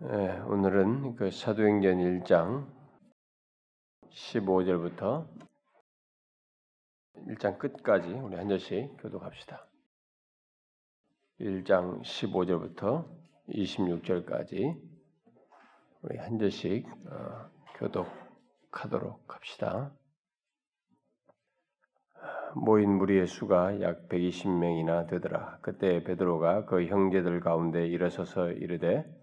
예, 오늘은 그 사도행전 1장 15절부터 1장 끝까지 우리 한 절씩 교독합시다. 1장 15절부터 26절까지 우리 한 절씩 어, 교독하도록 합시다. 모인 무리의 수가 약 120명이나 되더라. 그때 베드로가 그 형제들 가운데 일어서서 이르되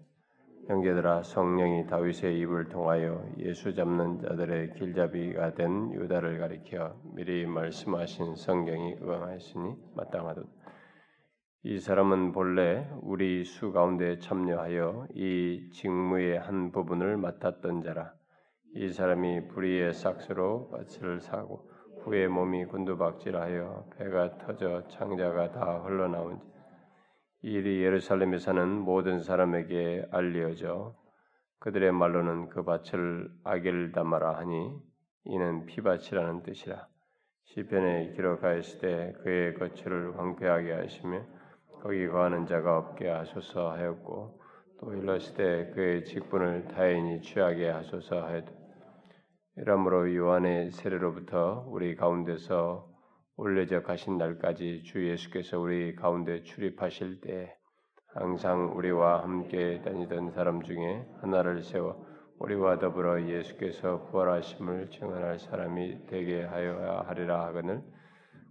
형제들아 성령이 다윗의 입을 통하여 예수 잡는 자들의 길잡이가 된 유다를 가리켜 미리 말씀하신 성경이 응하였으니 마땅하도다. 이 사람은 본래 우리 수 가운데 참여하여 이 직무의 한 부분을 맡았던 자라. 이 사람이 불의의 삭스로 밭을 사고 후에 몸이 곤두박질하여 배가 터져 창자가 다 흘러나온 이 일이 예루살렘에 사는 모든 사람에게 알려져 그들의 말로는 그 밭을 아겔다마라 하니 이는 피밭이라는 뜻이라 시편에 기록하였을 때 그의 거처를 황폐하게 하시며 거기 거하는 자가 없게 하소서 하였고 또 일렀을 때 그의 직분을 타인이 취하게 하소서 하였다. 이러므로 요한의 세례로부터 우리 가운데서 올려져 가신 날까지 주 예수께서 우리 가운데 출입하실 때 항상 우리와 함께 다니던 사람 중에 하나를 세워 우리와 더불어 예수께서 부활하심을 증언할 사람이 되게 하여야 하리라 하거늘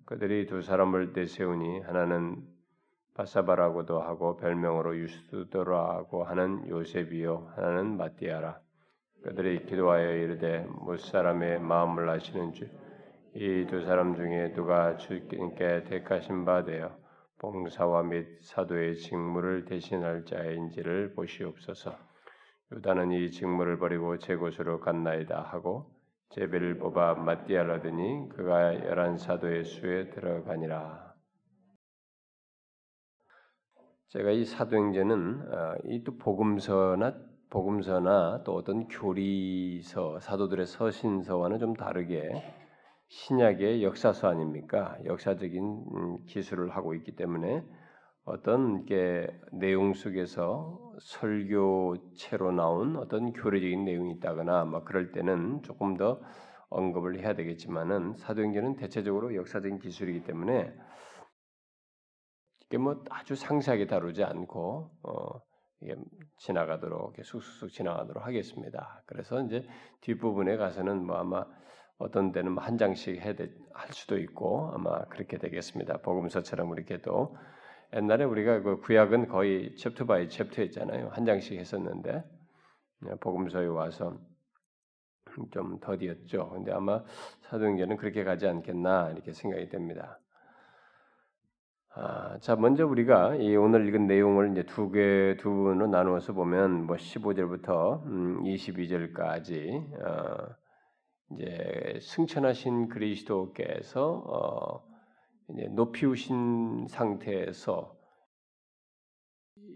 그들이 두 사람을 내세우니 하나는 바사바라고도 하고 별명으로 유스도라고 하는 요셉이요 하나는 마띠아라. 그들이 기도하여 이르되 무사람의 마음을 아시는 주 이 두 사람 중에 누가 주께 택하신 바 되어 봉사와 및 사도의 직무를 대신할 자인지를 보시옵소서. 유다는 이 직무를 버리고 제 곳으로 갔나이다 하고 제비를 뽑아 맞디알라더니 그가 열한 사도의 수에 들어가니라. 제가 이 사도행전은 어, 이또 복음서나 복음서나 또 어떤 교리서 사도들의 서신서와는 좀 다르게 신약의 역사서 아닙니까? 역사적인 음, 기술을 하고 있기 때문에 어떤 게 내용 속에서 설교체로 나온 어떤 교리적인 내용이 있다거나 막 그럴 때는 조금 더 언급을 해야 되겠지만은 사도행전은 대체적으로 역사적인 기술이기 때문에 이게 뭐 아주 상세하게 다루지 않고 어 이게 지나가도록 쑥쑥 지나가도록 하겠습니다. 그래서 이제 뒷부분에 가서는 뭐 아마 어떤 때는 뭐 한 장씩 해할 수도 있고 아마 그렇게 되겠습니다. 복음서처럼 이렇게도 옛날에 우리가 그 구약은 거의 chapter by chapter였잖아요. 한 장씩 했었는데 네, 복음서에 와서 좀 더디었죠. 근데 아마 사도행전은 그렇게 가지 않겠나 이렇게 생각이 됩니다. 아, 자, 먼저 우리가 이 오늘 읽은 내용을 이제 두 개, 두 부분으로 나누어서 보면 뭐 15절부터 음, 22절까지 어, 이제 승천하신 그리스도께서 어, 이제 높이우신 상태에서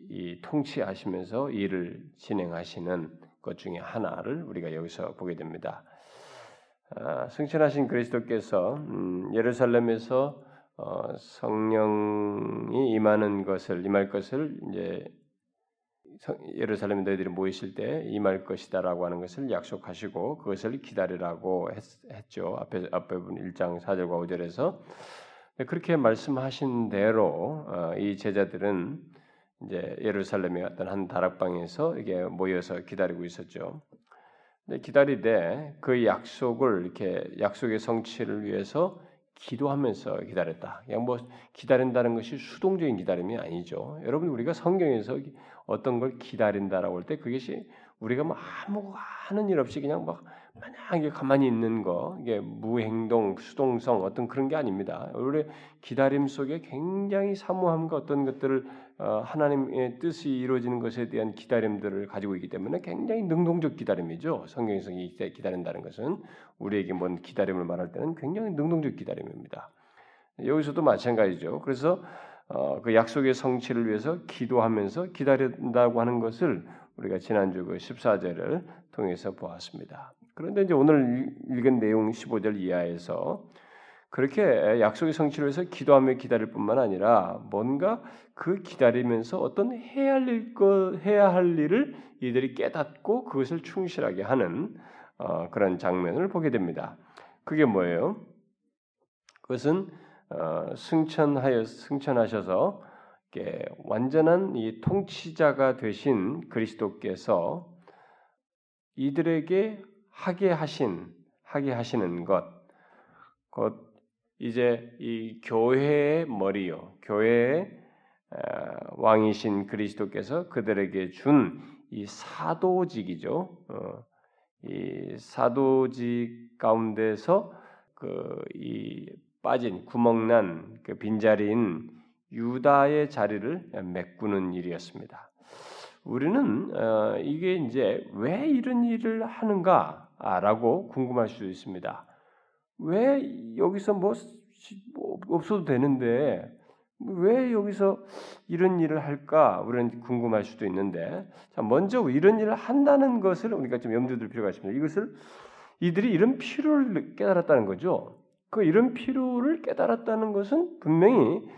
이 통치하시면서 일을 진행하시는 것 중에 하나를 우리가 여기서 보게 됩니다. 아, 승천하신 그리스도께서 음, 예루살렘에서 어, 성령이 임하는 것을 임할 것을 이제 예루살렘 너희들이 모이실 때 임할 것이다라고 하는 것을 약속하시고 그것을 기다리라고 했, 죠 앞에 앞에 본 1장 4절과 5절에서 그렇게 말씀하신 대로 어, 이 제자들은 이제 예루살렘의 어떤 한 다락방에서 이게 모여서 기다리고 있었죠. 기다리되 그 약속을 이렇게 약속의 성취를 위해서 기도하면서 기다렸다. 그냥 뭐 기다린다는 것이 수동적인 기다림이 아니죠. 여러분 우리가 성경에서 어떤 걸 기다린다라고 할 때 그것이 우리가 뭐 아무 하는 일 없이 그냥 막 마냥 가만히 있는 거 이게 무행동, 수동성 어떤 그런 게 아닙니다. 우리 기다림 속에 굉장히 사모함과 어떤 것들을 어, 하나님의 뜻이 이루어지는 것에 대한 기다림들을 가지고 있기 때문에 굉장히 능동적 기다림이죠. 성경에서 기다린다는 것은 우리에게 뭔 기다림을 말할 때는 굉장히 능동적 기다림입니다. 여기서도 마찬가지죠. 그래서 어, 그 약속의 성취를 위해서 기도하면서 기다린다고 하는 것을 우리가 지난주 그 14절을 통해서 보았습니다. 그런데 이제 오늘 읽은 내용 15절 이하에서 그렇게 약속의 성취를 위해서 기도하며 기다릴 뿐만 아니라 뭔가 그 기다리면서 어떤 해야 할 것, 해야 할 일을 이들이 깨닫고 그것을 충실하게 하는 어, 그런 장면을 보게 됩니다. 그게 뭐예요? 그것은 어, 승천하여 승천하셔서 완전한 이 통치자가 되신 그리스도께서 이들에게 하게 하신 하게 하시는 것, 곧 이제 이 교회의 머리요, 교회의 왕이신 그리스도께서 그들에게 준 이 사도직이죠. 어, 이 사도직 가운데서 그 이 빠진 구멍난 그 빈자리인 유다의 자리를 메꾸는 일이었습니다. 우리는 어, 이게 이제 왜 이런 일을 하는가라고 궁금할 수 있습니다. 왜 여기서 뭐, 뭐 없어도 되는데 왜 여기서 이런 일을 할까? 우리는 궁금할 수도 있는데, 자, 먼저 이런 일을 한다는 것을 우리가 좀 염두에 둘 필요가 있습니다. 이것을 이들이 이런 필요를 깨달았다는 거죠. 그 이런 필요를 깨달았다는 것은 분명히 아,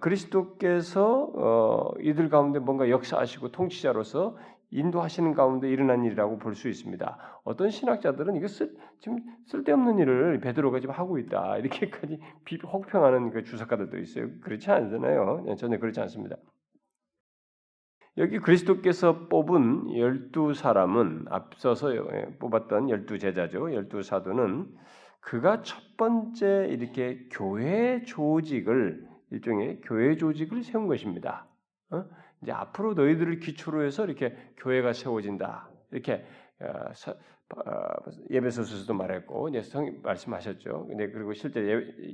그리스도께서 어, 이들 가운데 뭔가 역사하시고 통치자로서 인도하시는 가운데 일어난 일이라고 볼 수 있습니다. 어떤 신학자들은 이것을 지금 쓸데없는 일을 베드로가 지금 하고 있다 이렇게까지 비, 혹평하는 그 주석가들도 있어요. 그렇지 않잖아요. 네, 전혀 그렇지 않습니다. 여기 그리스도께서 뽑은 열두 사람은 앞서서 예, 뽑았던 열두 제자죠. 열두 사도는 그가 첫 번째 이렇게 교회 조직을 일종의 교회 조직을 세운 것입니다. 어? 이제 앞으로 너희들을 기초로 해서 이렇게 교회가 세워진다. 이렇게 어, 어, 예배소서도 말했고 이제 성 말씀하셨죠. 근데 그리고 실제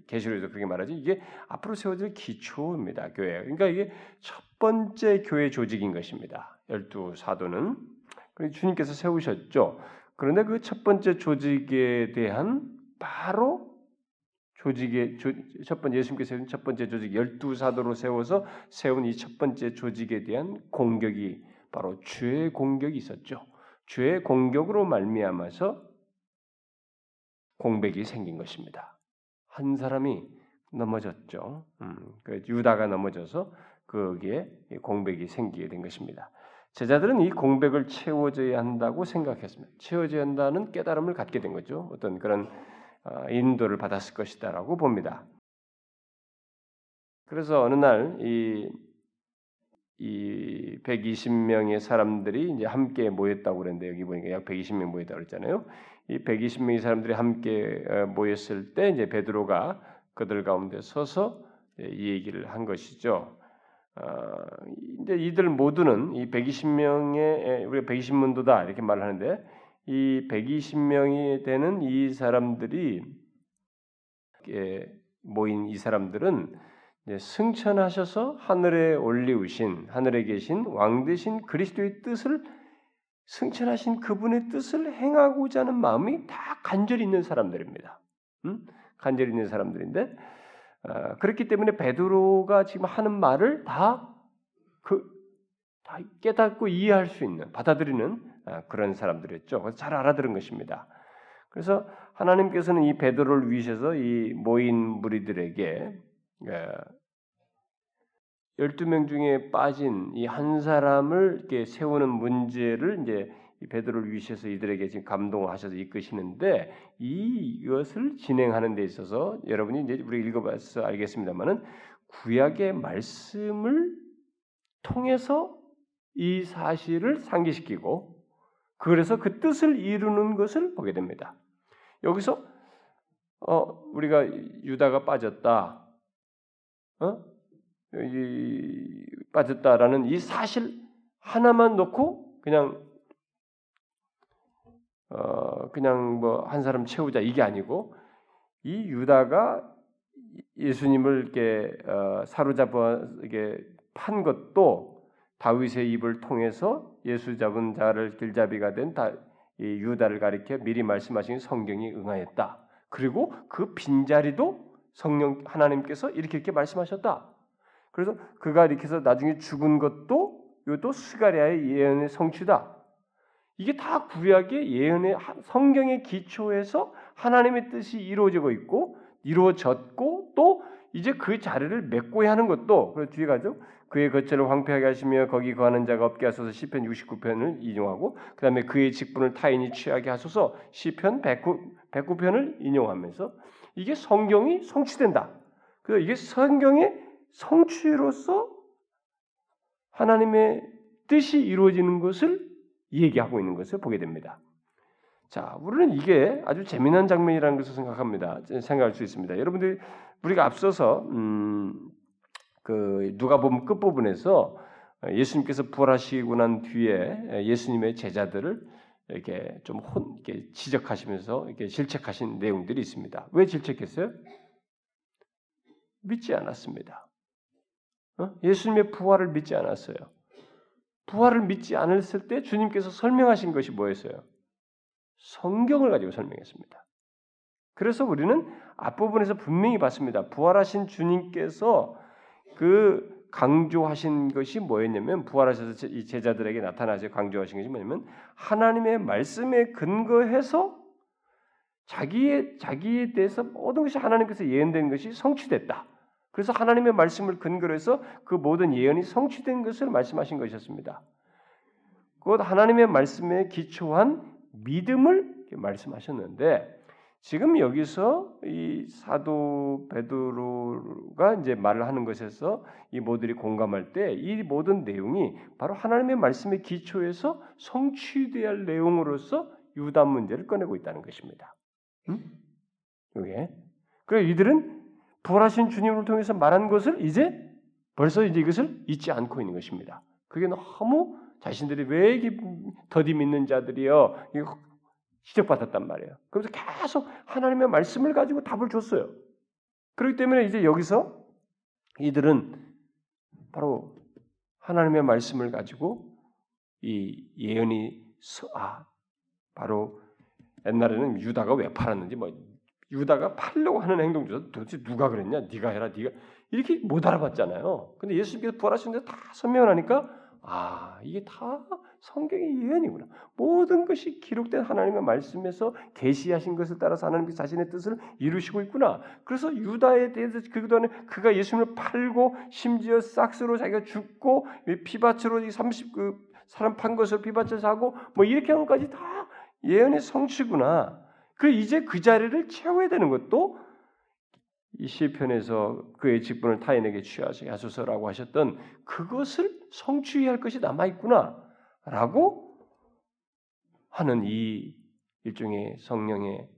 계시록에도 그렇게 말하지 이게 앞으로 세워질 기초입니다. 교회. 그러니까 이게 첫 번째 교회 조직인 것입니다. 열두 사도는 주님께서 세우셨죠. 그런데 그 첫 번째 조직에 대한 바로 조직의 첫 번째 예수님께서 세운 첫 번째 조직 열두 사도로 세워서 세운 이 첫 번째 조직에 대한 공격이 바로 죄의 공격이 있었죠. 죄의 공격으로 말미암아서 공백이 생긴 것입니다. 한 사람이 넘어졌죠. 음, 그 유다가 넘어져서 거기에 공백이 생기게 된 것입니다. 제자들은 이 공백을 채워져야 한다고 생각했습니다. 채워져야 한다는 깨달음을 갖게 된 거죠. 어떤 그런 어, 인도를 받았을 것이다라고 봅니다. 그래서 어느 날이 이 120명의 사람들이 이제 함께 모였다고 그랬는데 여기 보니까 약 120명 모였다고 그랬잖아요. 이 120명의 사람들이 함께 어, 모였을 때 이제 베드로가 그들 가운데 서서 이 얘기를 한 것이죠. 어, 이제 이들 모두는 이 120명의 우리가 120문도다 이렇게 말을 하는데 이 120명이 되는 이 사람들이 모인 이 사람들은 승천하셔서 하늘에 올리우신 하늘에 계신 왕 되신 그리스도의 뜻을 승천하신 그분의 뜻을 행하고자 하는 마음이 다 간절히 있는 사람들입니다. 음? 간절히 있는 사람들인데 어, 그렇기 때문에 베드로가 지금 하는 말을 다 그, 다 깨닫고 이해할 수 있는 받아들이는 아, 그런 사람들이었죠. 그래서 잘 알아들은 것입니다. 그래서 하나님께서는 이 베드로를 위해서 이 모인 무리들에게 12명 예, 중에 빠진 이 한 사람을 이렇게 세우는 문제를 이제 이 베드로를 위해서 이들에게 지금 감동하셔서 이끄시는데 이것을 진행하는 데 있어서 여러분이 이제 우리 읽어봐서 알겠습니다만은 구약의 말씀을 통해서 이 사실을 상기시키고 그래서 그 뜻을 이루는 것을 보게 됩니다. 여기서 어, 우리가 유다가 빠졌다, 어? 이, 빠졌다라는 이 사실 하나만 놓고 그냥 어, 그냥 뭐 한 사람 채우자 이게 아니고 이 유다가 예수님을 이렇게 어, 사로잡아 이게 판 것도 다윗의 입을 통해서 예수 잡은 자를 길잡이가 된 유다를 가리켜 미리 말씀하신 성경이 응하였다. 그리고 그 빈자리도 성령 하나님께서 이렇게 이렇게 말씀하셨다. 그래서 그가 이렇게 해서 나중에 죽은 것도 이것도 스가리아의 예언의 성취다. 이게 다 구약의 예언의 성경의 기초에서 하나님의 뜻이 이루어지고 있고 이루어졌고 또 이제 그 자리를 메꿔야 하는 것도 그 뒤에 가죠. 그의 거처를 황폐하게 하시며 거기 거하는 자가 없게 하소서 시편 69편을 인용하고 그다음에 그의 직분을 타인이 취하게 하소서 시편 109, 109편을 인용하면서 이게 성경이 성취된다. 그 이게 성경의 성취로서 하나님의 뜻이 이루어지는 것을 얘기하고 있는 것을 보게 됩니다. 자, 우리는 이게 아주 재미난 장면이라는 것을 생각합니다. 생각할 수 있습니다. 여러분들 우리가 앞서서 음, 그 누가 보면 끝 부분에서 예수님께서 부활하시고 난 뒤에 예수님의 제자들을 이렇게 좀 혼, 이렇게 지적하시면서 이렇게 질책하신 내용들이 있습니다. 왜 질책했어요? 믿지 않았습니다. 어? 예수님의 부활을 믿지 않았어요. 부활을 믿지 않았을 때 주님께서 설명하신 것이 뭐였어요? 성경을 가지고 설명했습니다. 그래서 우리는 앞부분에서 분명히 봤습니다. 부활하신 주님께서 그 강조하신 것이 뭐였냐면 부활하셔서 이 제자들에게 나타나서 강조하신 것이 뭐냐면 하나님의 말씀에 근거해서 자기의 자기에 대해서 모든 것이 하나님께서 예언된 것이 성취됐다. 그래서 하나님의 말씀을 근거로 해서 그 모든 예언이 성취된 것을 말씀하신 것이었습니다. 곧 하나님의 말씀에 기초한 믿음을 말씀하셨는데 지금 여기서 이 사도 베드로가 이제 말을 하는 것에서 이 모들이 공감할 때 이 모든 내용이 바로 하나님의 말씀의 기초에서 성취되어야 할 내용으로서 유다 문제를 꺼내고 있다는 것입니다. 음? 이게 그래 이들은 부활하신 주님을 통해서 말한 것을 이제 벌써 이제 이것을 잊지 않고 있는 것입니다. 그게 너무 자신들이 왜 더디 믿는 자들이요 지적받았단 말이에요. 그래서 계속 하나님의 말씀을 가지고 답을 줬어요. 그렇기 때문에 이제 여기서 이들은 바로 하나님의 말씀을 가지고 이 예언이 아 바로 옛날에는 유다가 왜 팔았는지 뭐 유다가 팔려고 하는 행동조차 도대체 누가 그랬냐? 네가 해라, 네가 이렇게 못 알아봤잖아요. 근데 예수님께서 부활하시는데 다 설명을 하니까 아 이게 다 성경의 예언이구나. 모든 것이 기록된 하나님의 말씀에서 계시하신 것을 따라서 하나님께서 자신의 뜻을 이루시고 있구나. 그래서 유다에 대해서 그동안에 그가 예수님을 팔고 심지어 싹스로 자기가 죽고 피바츠로 30그 사람 판 것을 피바츠에서 하고 뭐 이렇게 하는 것까지 다 예언의 성취구나. 그 이제 그 자리를 채워야 되는 것도 이 시편에서 그의 직분을 타인에게 취하게 하소서라고 하셨던 그것을 성취해야 할 것이 남아 있구나 라고 하는 이 일종의 성령의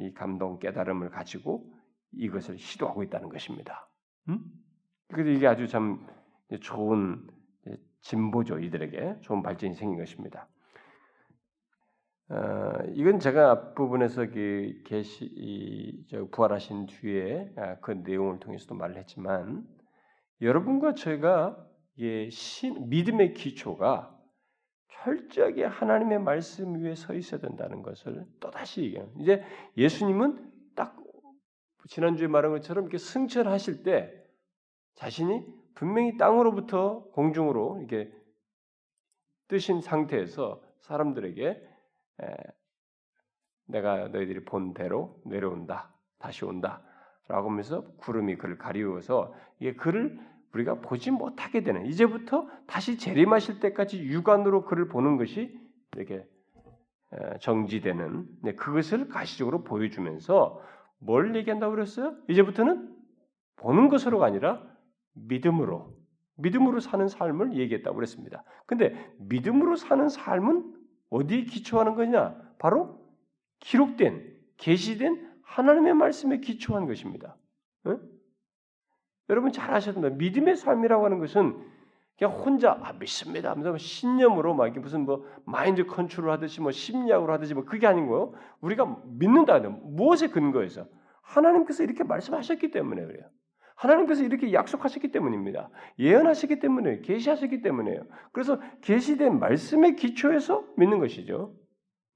이 감동 깨달음을 가지고 이것을 시도하고 있다는 것입니다. 음? 그래서 이게 아주 참 좋은 진보죠 이들에게 좋은 발전이 생긴 것입니다. 어, 이건 제가 앞부분에서 그 계시 이, 부활하신 뒤에 아, 그 내용을 통해서도 말을 했지만 여러분과 제가 예, 신, 믿음의 기초가 철저하게 하나님의 말씀 위에 서 있어야 된다는 것을 또다시 얘기해요. 이제 예수님은 딱 지난주에 말한 것처럼 이렇게 승천하실 때 자신이 분명히 땅으로부터 공중으로 이렇게 뜨신 상태에서 사람들에게 내가 너희들이 본 대로 내려온다. 다시 온다. 라고 하면서 구름이 그를 가리워서 이게 그를 우리가 보지 못하게 되는 이제부터 다시 재림하실 때까지 육안으로 그를 보는 것이 이렇게 정지되는 네, 그것을 가시적으로 보여주면서 뭘 얘기한다고 그랬어요? 이제부터는 보는 것으로가 아니라 믿음으로 믿음으로 사는 삶을 얘기했다고 그랬습니다. 근데 믿음으로 사는 삶은 어디에 기초하는 거냐? 바로 기록된 계시된 하나님의 말씀에 기초한 것입니다. 네? 여러분 잘 아셔야 됩니다. 믿음의 삶이라고 하는 것은 그냥 혼자 아, 믿습니다 하면서 신념으로 막 무슨 뭐 마인드 컨트롤 하듯이 뭐 심리학으로 하듯이 뭐 그게 아닌 거요. 우리가 믿는다는 무엇에 근거해서 하나님께서 이렇게 말씀하셨기 때문에 그래요. 하나님께서 이렇게 약속하셨기 때문입니다. 예언하셨기 때문에 계시하셨기 때문에요. 그래서 계시된 말씀의 기초에서 믿는 것이죠.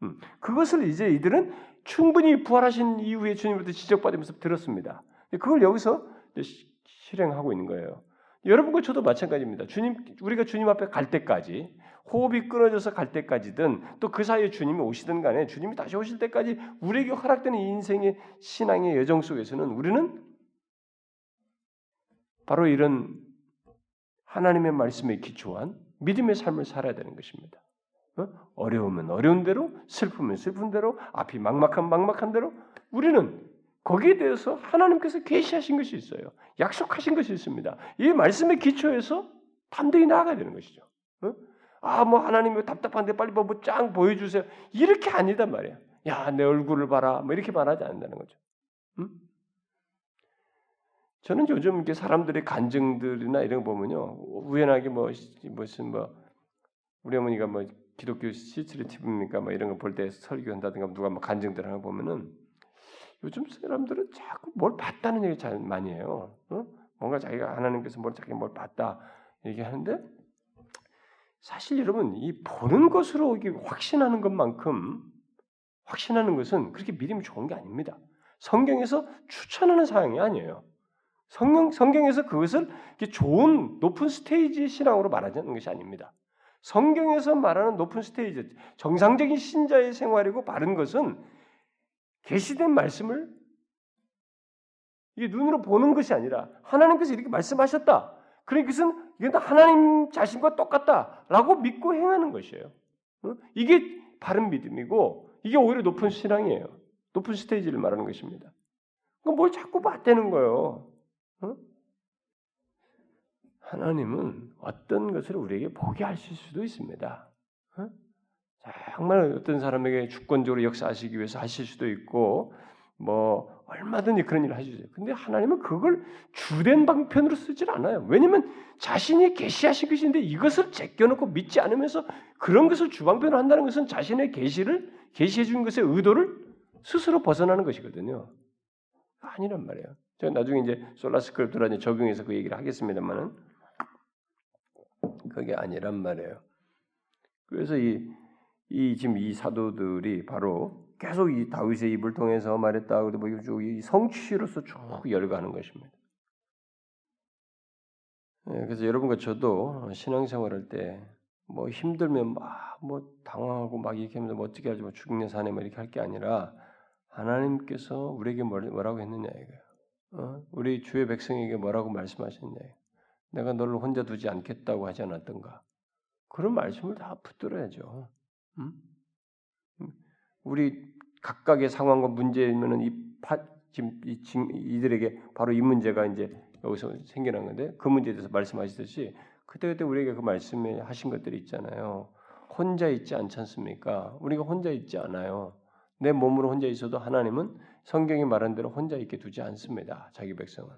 음, 그것을 이제 이들은 충분히 부활하신 이후에 주님으로부터 지적받으면서 들었습니다. 그걸 여기서 실행하고 있는 거예요. 여러분과 저도 마찬가지입니다. 주님, 우리가 주님 앞에 갈 때까지 호흡이 끊어져서 갈 때까지든 또 그 사이에 주님이 오시든 간에 주님이 다시 오실 때까지 우리에게 허락되는 인생의 신앙의 여정 속에서는 우리는 바로 이런 하나님의 말씀에 기초한 믿음의 삶을 살아야 되는 것입니다. 어? 려우면 어려운 대로, 슬프면 슬픈 대로, 앞이 막막한 막막한 대로 우리는 거기에 대해서 하나님께서 계시하신 것이 있어요. 약속하신 것이 있습니다. 이 말씀의 기초에서 담대히 나아가야 되는 것이죠. 어? 아, 뭐 하나님이 답답한데 빨리 뭐짱 보여주세요. 이렇게 아니단 말이야. 야, 내 얼굴을 봐라. 뭐 이렇게 말하지 않는다는 거죠. 응? 저는 요즘 이렇게 사람들의 간증들이나 이런 거 보면요. 우연하게 뭐 무슨 뭐 우리 어머니가 뭐 기독교 시트리 TV입니까? 뭐 이런 거 볼 때 설교한다든가 누가 뭐 간증들 거 보면은 요즘 사람들은 자꾸 뭘 봤다는 얘기 잘 많이 해요. 어? 뭔가 자기가 하나님께서 뭘 자기 뭘 봤다 얘기하는데 사실 여러분 이 보는 것으로 확신하는 것만큼 확신하는 것은 그렇게 믿음이 좋은 게 아닙니다. 성경에서 추천하는 사항이 아니에요. 성경 성경에서 그것을 좋은 높은 스테이지 신앙으로 말하는 것이 아닙니다. 성경에서 말하는 높은 스테이지, 정상적인 신자의 생활이고 바른 것은 계시된 말씀을 이게 눈으로 보는 것이 아니라 하나님께서 이렇게 말씀하셨다. 그러니까 그것은 이건 하나님 자신과 똑같다라고 믿고 행하는 것이에요. 이게 바른 믿음이고 이게 오히려 높은 신앙이에요. 높은 스테이지를 말하는 것입니다. 뭘 자꾸 맞대는 거예요. 하나님은 어떤 것을 우리에게 보게 하실 수도 있습니다. 정말 어떤 사람에게 주권적으로 역사하시기 위해서 하실 수도 있고 뭐 얼마든지 그런 일을 하시죠. 근데 하나님은 그걸 주된 방편으로 쓰질 않아요. 왜냐하면 자신이 계시하신 것인데 이것을 제껴놓고 믿지 않으면서 그런 것을 주방편으로 한다는 것은 자신의 계시를 계시해 준 것의 의도를 스스로 벗어나는 것이거든요. 아니란 말이에요. 제가 나중에 이제 솔라스크립트라 적용해서 그 얘기를 하겠습니다만은 그게 아니란 말이에요. 그래서 이, 이 지금 이 사도들이 바로 계속 이 다윗의 입을 통해서 말했다. 그리고 뭐이 성취로서 쭉 열가는 것입니다. 네, 그래서 여러분과 저도 신앙생활할 때 뭐 힘들면 막 뭐 당황하고 막 이렇게 하면서 뭐 어떻게 하지 뭐 죽는 산에 뭐 이렇게 할 게 아니라 하나님께서 우리에게 뭐라고 했느냐 이거예요. 어? 우리 주의 백성에게 뭐라고 말씀하셨냐. 내가 너를 혼자 두지 않겠다고 하지 않았던가. 그런 말씀을 다 붙들어야죠. 음? 우리 각각의 상황과 문제면은 이 파, 지금 이, 이들에게 바로 이 문제가 이제 여기서 생겨난 건데 그 문제에 대해서 말씀하시듯이 그때그때 우리에게 그 말씀에 하신 것들이 있잖아요. 혼자 있지 않지 않습니까? 우리가 혼자 있지 않아요. 내 몸으로 혼자 있어도 하나님은 성경이 말한 대로 혼자 있게 두지 않습니다. 자기 백성은.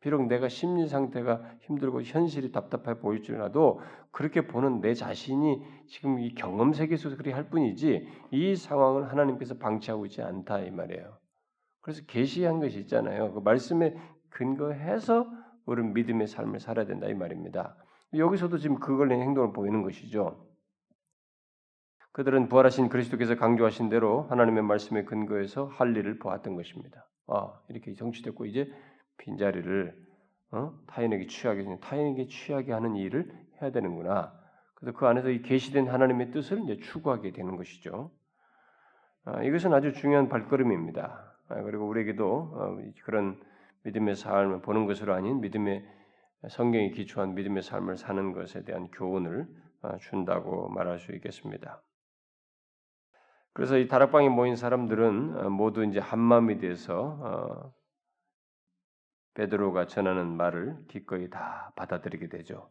비록 내가 심리 상태가 힘들고 현실이 답답해 보일지라도 그렇게 보는 내 자신이 지금 이 경험 세계에서 그렇게 할 뿐이지 이 상황을 하나님께서 방치하고 있지 않다 이 말이에요. 그래서 계시한 것이 있잖아요. 그 말씀에 근거해서 우리는 믿음의 삶을 살아야 된다 이 말입니다. 여기서도 지금 그걸 행동을 보이는 것이죠. 그들은 부활하신 그리스도께서 강조하신 대로 하나님의 말씀에 근거해서 할 일을 보았던 것입니다. 아 이렇게 정치됐고 이제 빈자리를 어? 타인에게 취하게 타인에게 취하게 하는 일을 해야 되는구나. 그래서 그 안에서 이 계시된 하나님의 뜻을 이제 추구하게 되는 것이죠. 아, 이것은 아주 중요한 발걸음입니다. 아, 그리고 우리에게도 어, 그런 믿음의 삶을 보는 것으로 아닌 믿음의 성경에 기초한 믿음의 삶을 사는 것에 대한 교훈을 어, 준다고 말할 수 있겠습니다. 그래서 이 다락방에 모인 사람들은 어, 모두 이제 한 마음이 돼서 베드로가 전하는 말을 기꺼이 다 받아들이게 되죠.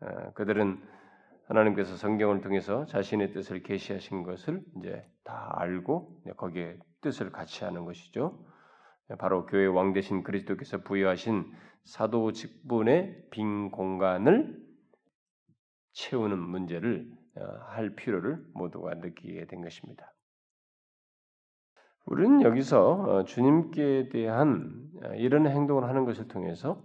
어, 그들은 하나님께서 성경을 통해서 자신의 뜻을 계시하신 것을 이제 다 알고 거기에 뜻을 같이 하는 것이죠. 바로 교회 왕 대신 그리스도께서 부여하신 사도 직분의 빈 공간을 채우는 문제를 어, 할 필요를 모두가 느끼게 된 것입니다. 우리는 여기서 어, 주님께 대한 어, 이런 행동을 하는 것을 통해서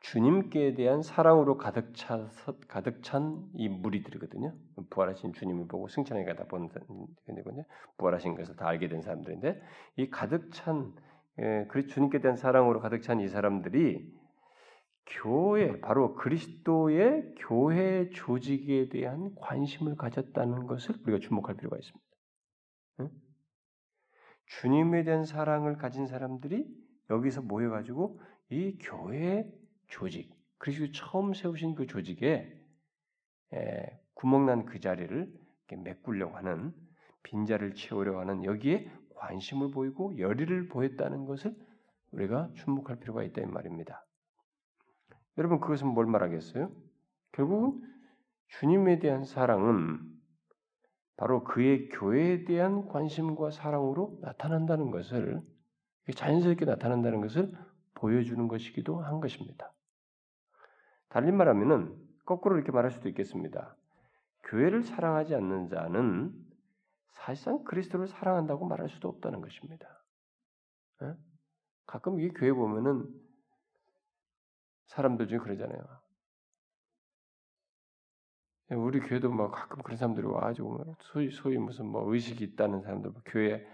주님께 대한 사랑으로 가득 차 가득 찬 이 무리들이거든요. 부활하신 주님을 보고 승천에 가다 보는 건데 부활하신 것을 다 알게 된 사람들인데 이 가득 찬 예, 그 주님께 대한 사랑으로 가득 찬 이 사람들이 교회 바로 그리스도의 교회 조직에 대한 관심을 가졌다는 것을 우리가 주목할 필요가 있습니다. 응? 주님에 대한 사랑을 가진 사람들이 여기서 모여가지고 이 교회 조직, 그리스도 처음 세우신 그 조직에 에, 구멍난 그 자리를 메꾸려고 하는 빈자를 채우려고 하는 여기에 관심을 보이고 열의를 보였다는 것을 우리가 주목할 필요가 있다 이 말입니다. 여러분 그것은 뭘 말하겠어요? 결국은 주님에 대한 사랑은 바로 그의 교회에 대한 관심과 사랑으로 나타난다는 것을 자연스럽게 나타난다는 것을 보여주는 것이기도 한 것입니다. 달리 말하면은 거꾸로 이렇게 말할 수도 있겠습니다. 교회를 사랑하지 않는 자는 사실상 그리스도를 사랑한다고 말할 수도 없다는 것입니다. 에? 가끔 이 교회 보면은 사람들 중에 그러잖아요. 우리 교회도 막 가끔 그런 사람들이 와가지고 소위 소위 무슨 뭐 의식이 있다는 사람들, 뭐 교회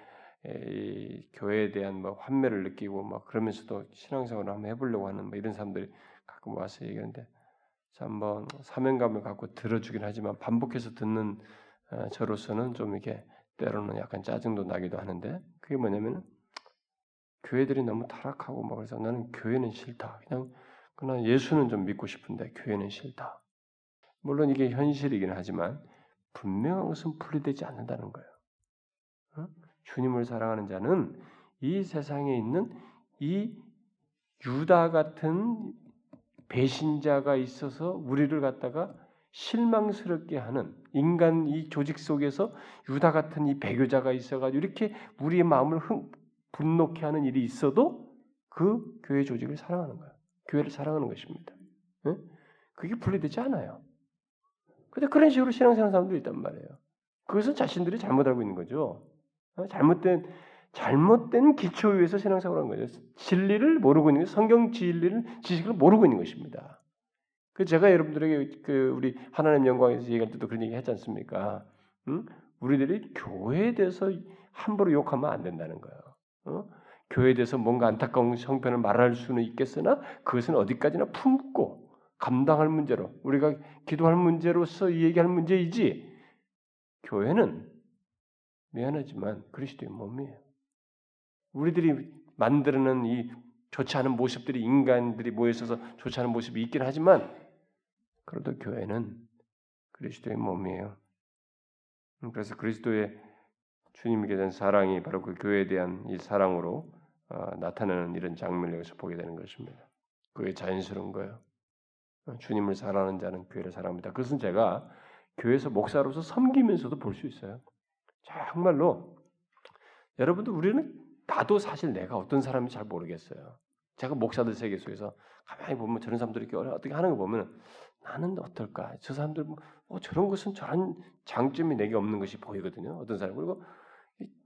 이 교회에 대한 뭐 환멸을 느끼고 막 그러면서도 신앙생활을 한번 해보려고 하는 뭐 이런 사람들이 가끔 와서 얘기하는데 참뭐 사명감을 갖고 들어주긴 하지만 반복해서 듣는 어, 저로서는 좀 이렇게 때로는 약간 짜증도 나기도 하는데 그게 뭐냐면 교회들이 너무 타락하고 막 그래서 나는 교회는 싫다. 그냥 그러나 예수는 좀 믿고 싶은데 교회는 싫다. 물론 이게 현실이긴 하지만 분명한 것은 분리되지 않는다는 거예요. 어? 주님을 사랑하는 자는 이 세상에 있는 이 유다 같은 배신자가 있어서 우리를 갖다가 실망스럽게 하는 인간 이 조직 속에서 유다 같은 이 배교자가 있어가지고 이렇게 우리의 마음을 흥, 분노케 하는 일이 있어도 그 교회 조직을 사랑하는 거예요. 교회를 사랑하는 것입니다. 네? 그게 분리되지 않아요. 근데 그런 식으로 신앙생활 사람들이 있단 말이에요. 그것은 자신들이 잘못 알고 있는 거죠. 어? 잘못된 잘못된 기초 위에서 신앙생활하는 거죠. 진리를 모르고 있는 성경 진리를 지식을 모르고 있는 것입니다. 그 제가 여러분들에게 그 우리 하나님 영광에서 얘기할 때도 그런 얘기 했지 않습니까? 응? 우리들이 교회에 대해서 함부로 욕하면 안 된다는 거예요. 어? 교회에 대해서 뭔가 안타까운 형편을 말할 수는 있겠으나 그것은 어디까지나 품고 감당할 문제로 우리가 기도할 문제로서 얘기할 문제이지 교회는 미안하지만 그리스도의 몸이에요. 우리들이 만드는 이 좋지 않은 모습들이 인간들이 모여 있어서 좋지 않은 모습이 있긴 하지만 그래도 교회는 그리스도의 몸이에요. 그래서 그리스도의 주님께 대한 사랑이 바로 그 교회에 대한 이 사랑으로 어, 나타나는 이런 장면을 여기서 보게 되는 것입니다. 그게 자연스러운 거예요. 어, 주님을 사랑하는 자는 교회를 사랑합니다. 그것은 제가 교회에서 목사로서 섬기면서도 볼 수 있어요. 정말로 여러분들 우리는 나도 사실 내가 어떤 사람인지 잘 모르겠어요. 제가 목사들 세계 속에서 가만히 보면 저런 사람들이 이렇게 어떻게 하는 거 보면 나는 어떨까? 저 사람들 뭐 저런 것은 저런 장점이 내게 없는 것이 보이거든요. 어떤 사람 그리고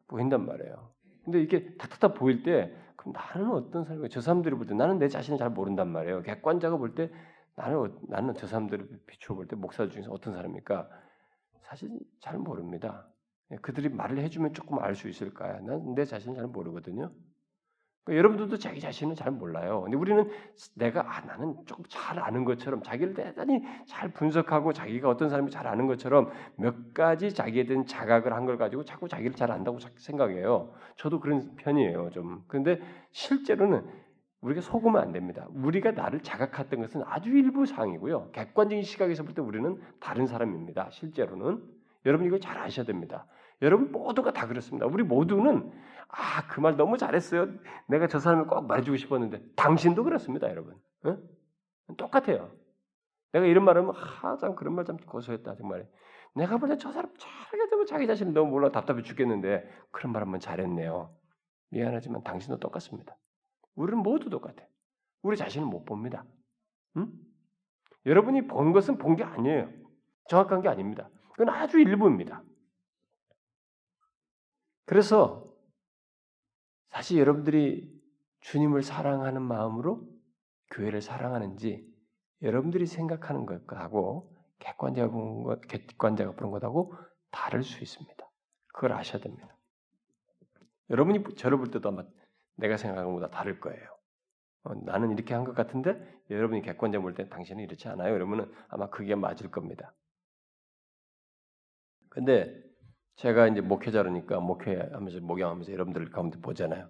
보인단 말이에요. 근데 이게 탁탁탁 보일 때 그럼 나는 어떤 사람이야? 저 사람들이 볼 때 나는 내 자신을 잘 모른단 말이에요. 객관자가 볼 때 나는 어, 나는 저 사람들을 비추어 볼 때 목사 중에서 어떤 사람입니까? 사실 잘 모릅니다. 예, 그들이 말을 해주면 조금 알 수 있을까요? 난 내 자신을 잘 모르거든요. 그러니까 여러분들도 자기 자신을 잘 몰라요. 근데 우리는 내가 아, 나는 조금 잘 아는 것처럼 자기를 대단히 잘 분석하고 자기가 어떤 사람이 잘 아는 것처럼 몇 가지 자기에 대한 자각을 한 걸 가지고 자꾸 자기를 잘 안다고 생각해요. 저도 그런 편이에요. 좀. 근데 실제로는 우리가 속으면 안 됩니다. 우리가 나를 자각했던 것은 아주 일부 상이고요. 객관적인 시각에서 볼 때 우리는 다른 사람입니다. 실제로는 여러분 이걸 잘 아셔야 됩니다. 여러분 모두가 다 그렇습니다. 우리 모두는 아, 그 말 너무 잘했어요. 내가 저 사람을 꼭 말해주고 싶었는데 당신도 그렇습니다, 여러분. 어? 똑같아요. 내가 이런 말하면 아, 참 그런 말 참 고소했다 정말. 내가 볼 때 저 사람 잘하게 되면 자기 자신이 너무 몰라 답답해 죽겠는데 그런 말 한번 잘했네요. 미안하지만 당신도 똑같습니다. 우리는 모두 똑같아. 우리 자신을 못 봅니다. 응? 여러분이 본 것은 본 게 아니에요. 정확한 게 아닙니다. 그건 아주 일부입니다. 그래서 사실 여러분들이 주님을 사랑하는 마음으로 교회를 사랑하는지 여러분들이 생각하는 것하고 객관자가 보는 것, 객관자가 보는 것하고 다를 수 있습니다. 그걸 아셔야 됩니다. 여러분이 저를 볼 때도 아마 내가 생각하는 것보다 다를 거예요. 어, 나는 이렇게 한 것 같은데 여러분이 객관적으로 볼 때 당신은 이렇지 않아요. 그러면은 아마 그게 맞을 겁니다. 근데 제가 이제 목회자로니까 목회하면서 목양하면서 여러분들 가운데 보잖아요.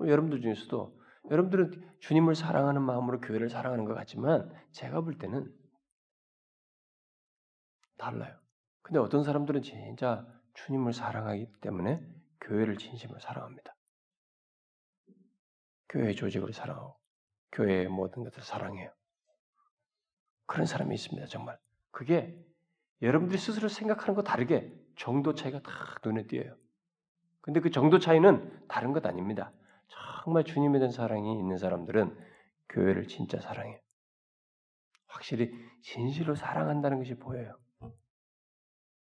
여러분들 중에서도 여러분들은 주님을 사랑하는 마음으로 교회를 사랑하는 것 같지만 제가 볼 때는 달라요. 근데 어떤 사람들은 진짜 주님을 사랑하기 때문에 교회를 진심으로 사랑합니다. 교회 조직을 사랑하고 교회의 모든 것을 사랑해요. 그런 사람이 있습니다. 정말 그게 여러분들이 스스로 생각하는 거 다르게 정도 차이가 딱 눈에 띄어요. 근데 그 정도 차이는 다른 것 아닙니다. 정말 주님에 대한 사랑이 있는 사람들은 교회를 진짜 사랑해요. 확실히 진실로 사랑한다는 것이 보여요.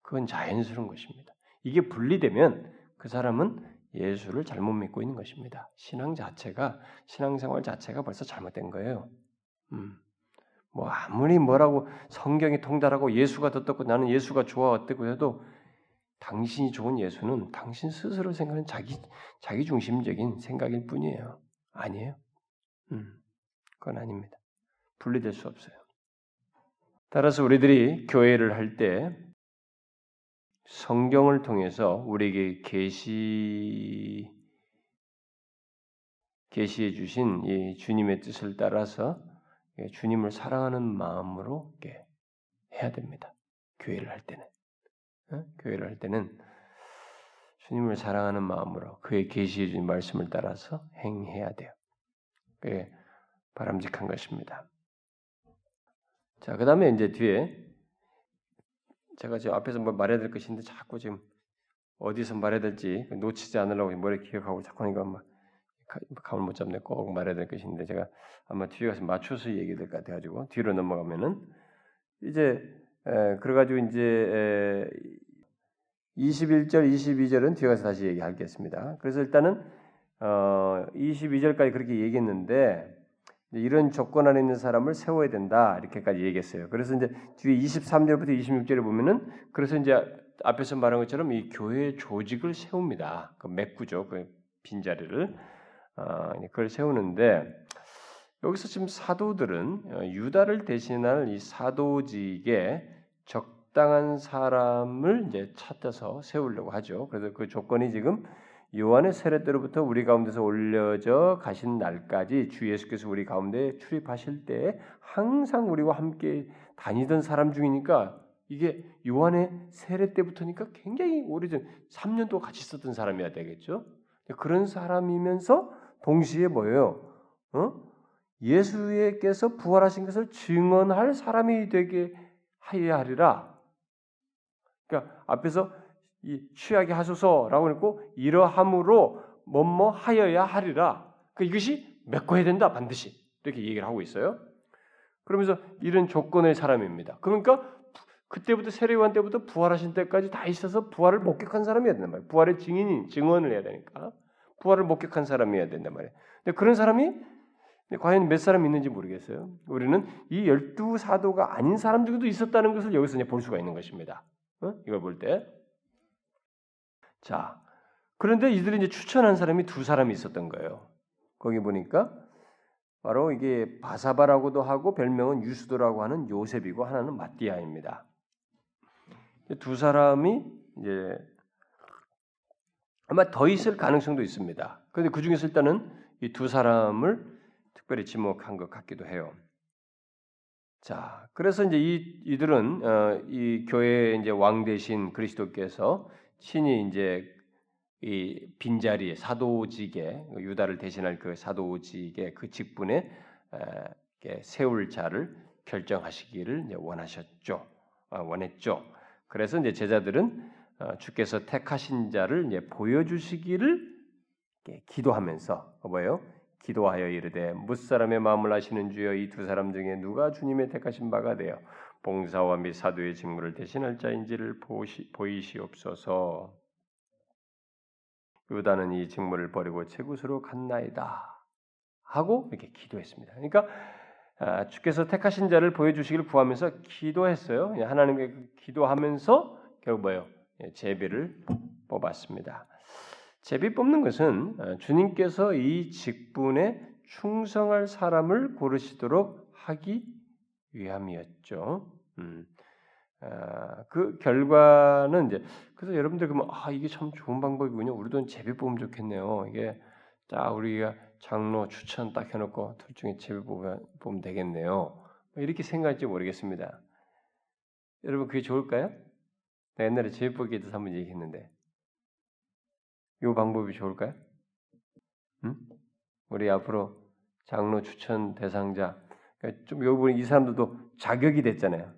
그건 자연스러운 것입니다. 이게 분리되면 그 사람은 예수를 잘못 믿고 있는 것입니다. 신앙 자체가 신앙생활 자체가 벌써 잘못된 거예요. 음. 뭐 아무리 뭐라고 성경이 통달하고 예수가 더 떴고 나는 예수가 좋아 어때고 해도 당신이 좋은 예수는 당신 스스로 생각하는 자기 자기 중심적인 생각일 뿐이에요. 아니에요. 음. 그건 아닙니다. 분리될 수 없어요. 따라서 우리들이 교회를 할때 성경을 통해서 우리에게 계시 계시해 주신 이 주님의 뜻을 따라서 주님을 사랑하는 마음으로 해야 됩니다. 교회를 할 때는 교회를 할 때는 주님을 사랑하는 마음으로 그의 계시해 준 말씀을 따라서 행해야 돼요. 그게 바람직한 것입니다. 자, 그 다음에 이제 뒤에 제가 지금 앞에서 뭐 말해야 될 것인데 자꾸 지금 어디서 말해야 될지 놓치지 않으려고 머리 기억하고 자꾸 하니까 막 감을 못 잡네. 꼭 말해야 될 것인데 제가 아마 뒤에 가서 맞춰서 얘기 될 것 같아가지고 뒤로 넘어가면은 이제 에, 그래가지고 이제 에, 21절, 22절은 뒤에 가서 다시 얘기하겠습니다. 그래서 일단은 어, 22절까지 그렇게 얘기했는데 이런 조건 안에 있는 사람을 세워야 된다 이렇게까지 얘기했어요. 그래서 이제 뒤에 23절부터 26절에 보면은 그래서 이제 앞에서 말한 것처럼 이 교회 조직을 세웁니다. 그 맥구죠, 그 빈자리를 어, 그걸 세우는데 여기서 지금 사도들은 어, 유다를 대신할 이 사도직에 적당한 사람을 이제 찾아서 세우려고 하죠. 그래서 그 조건이 지금 요한의 세례 때로부터 우리 가운데서 올려져 가신 날까지 주 예수께서 우리 가운데 출입하실 때 항상 우리와 함께 다니던 사람 중이니까 이게 요한의 세례 때부터니까 굉장히 오래전 3년 동안 같이 있었던 사람이어야 되겠죠. 그런 사람이면서 동시에 뭐예요? 어? 예수께서 부활하신 것을 증언할 사람이 되게 하여야 하리라. 그러니까 앞에서 이 취하게 하소서라고 했고 이러함으로 뭐뭐 하여야 하리라. 그 이것이 메꿔야 된다 반드시 이렇게 얘기를 하고 있어요. 그러면서 이런 조건의 사람입니다. 그러니까 그때부터 세례요한 때부터 부활하신 때까지 다 있어서 부활을 목격한 사람이어야 된단 말이에요. 부활의 증인인 증언을 해야 되니까 부활을 목격한 사람이어야 된단 말이에요. 근데 그런 사람이 과연 몇 사람 있는지 모르겠어요. 우리는 이 열두 사도가 아닌 사람들도 있었다는 것을 여기서 이제 볼 수가 있는 것입니다. 어? 이걸 볼 때. 자, 그런데 이들이 이제 추천한 사람이 두 사람이 있었던 거예요. 거기 보니까 바로 이게 바사바라고도 하고 별명은 유수도라고 하는 요셉이고 하나는 마띠아입니다. 두 사람이 이제 아마 더 있을 가능성도 있습니다. 그런데 그 중에서 일단은 이 두 사람을 특별히 지목한 것 같기도 해요. 자, 그래서 이제 이 이들은 어, 이 교회 이제 왕 대신 그리스도께서 친히 이제 이 빈자리에 사도직에 유다를 대신할 그 사도직의 그 직분에 세울 자를 결정하시기를 원하셨죠. 아, 원했죠. 그래서 이제 제자들은 어, 주께서 택하신 자를 이제 보여주시기를 기도하면서 뭐예요? 기도하여 이르되 무사람의 마음을 아시는 주여 이 두 사람 중에 누가 주님의 택하신 바가 되어 봉사와 및 사도의 직무를 대신할 자인지를 보시, 보이시옵소서. 유다는 이 직무를 버리고 제곳으로 갔나이다. 하고 이렇게 기도했습니다. 그러니까 아, 주께서 택하신 자를 보여주시기를 구하면서 기도했어요. 하나님께 기도하면서 결국 뭐예요? 예, 제비를 뽑았습니다. 제비 뽑는 것은 아, 주님께서 이 직분에 충성할 사람을 고르시도록 하기 위함이었죠. 음. 아, 그 결과는 이제 그래서 여러분들 그러면 아 이게 참 좋은 방법이군요. 우리도 제비 뽑으면 좋겠네요. 이게 자 우리가 장로 추천 딱 해놓고 둘 중에 제비 뽑으면, 뽑으면 되겠네요. 뭐 이렇게 생각할지 모르겠습니다. 여러분 그게 좋을까요? 옛날에 제비 뽑기에 대해서 한번 얘기했는데 이 방법이 좋을까요? 음? 우리 앞으로 장로 추천 대상자 그러니까 좀 여러분 이 사람들도 자격이 됐잖아요.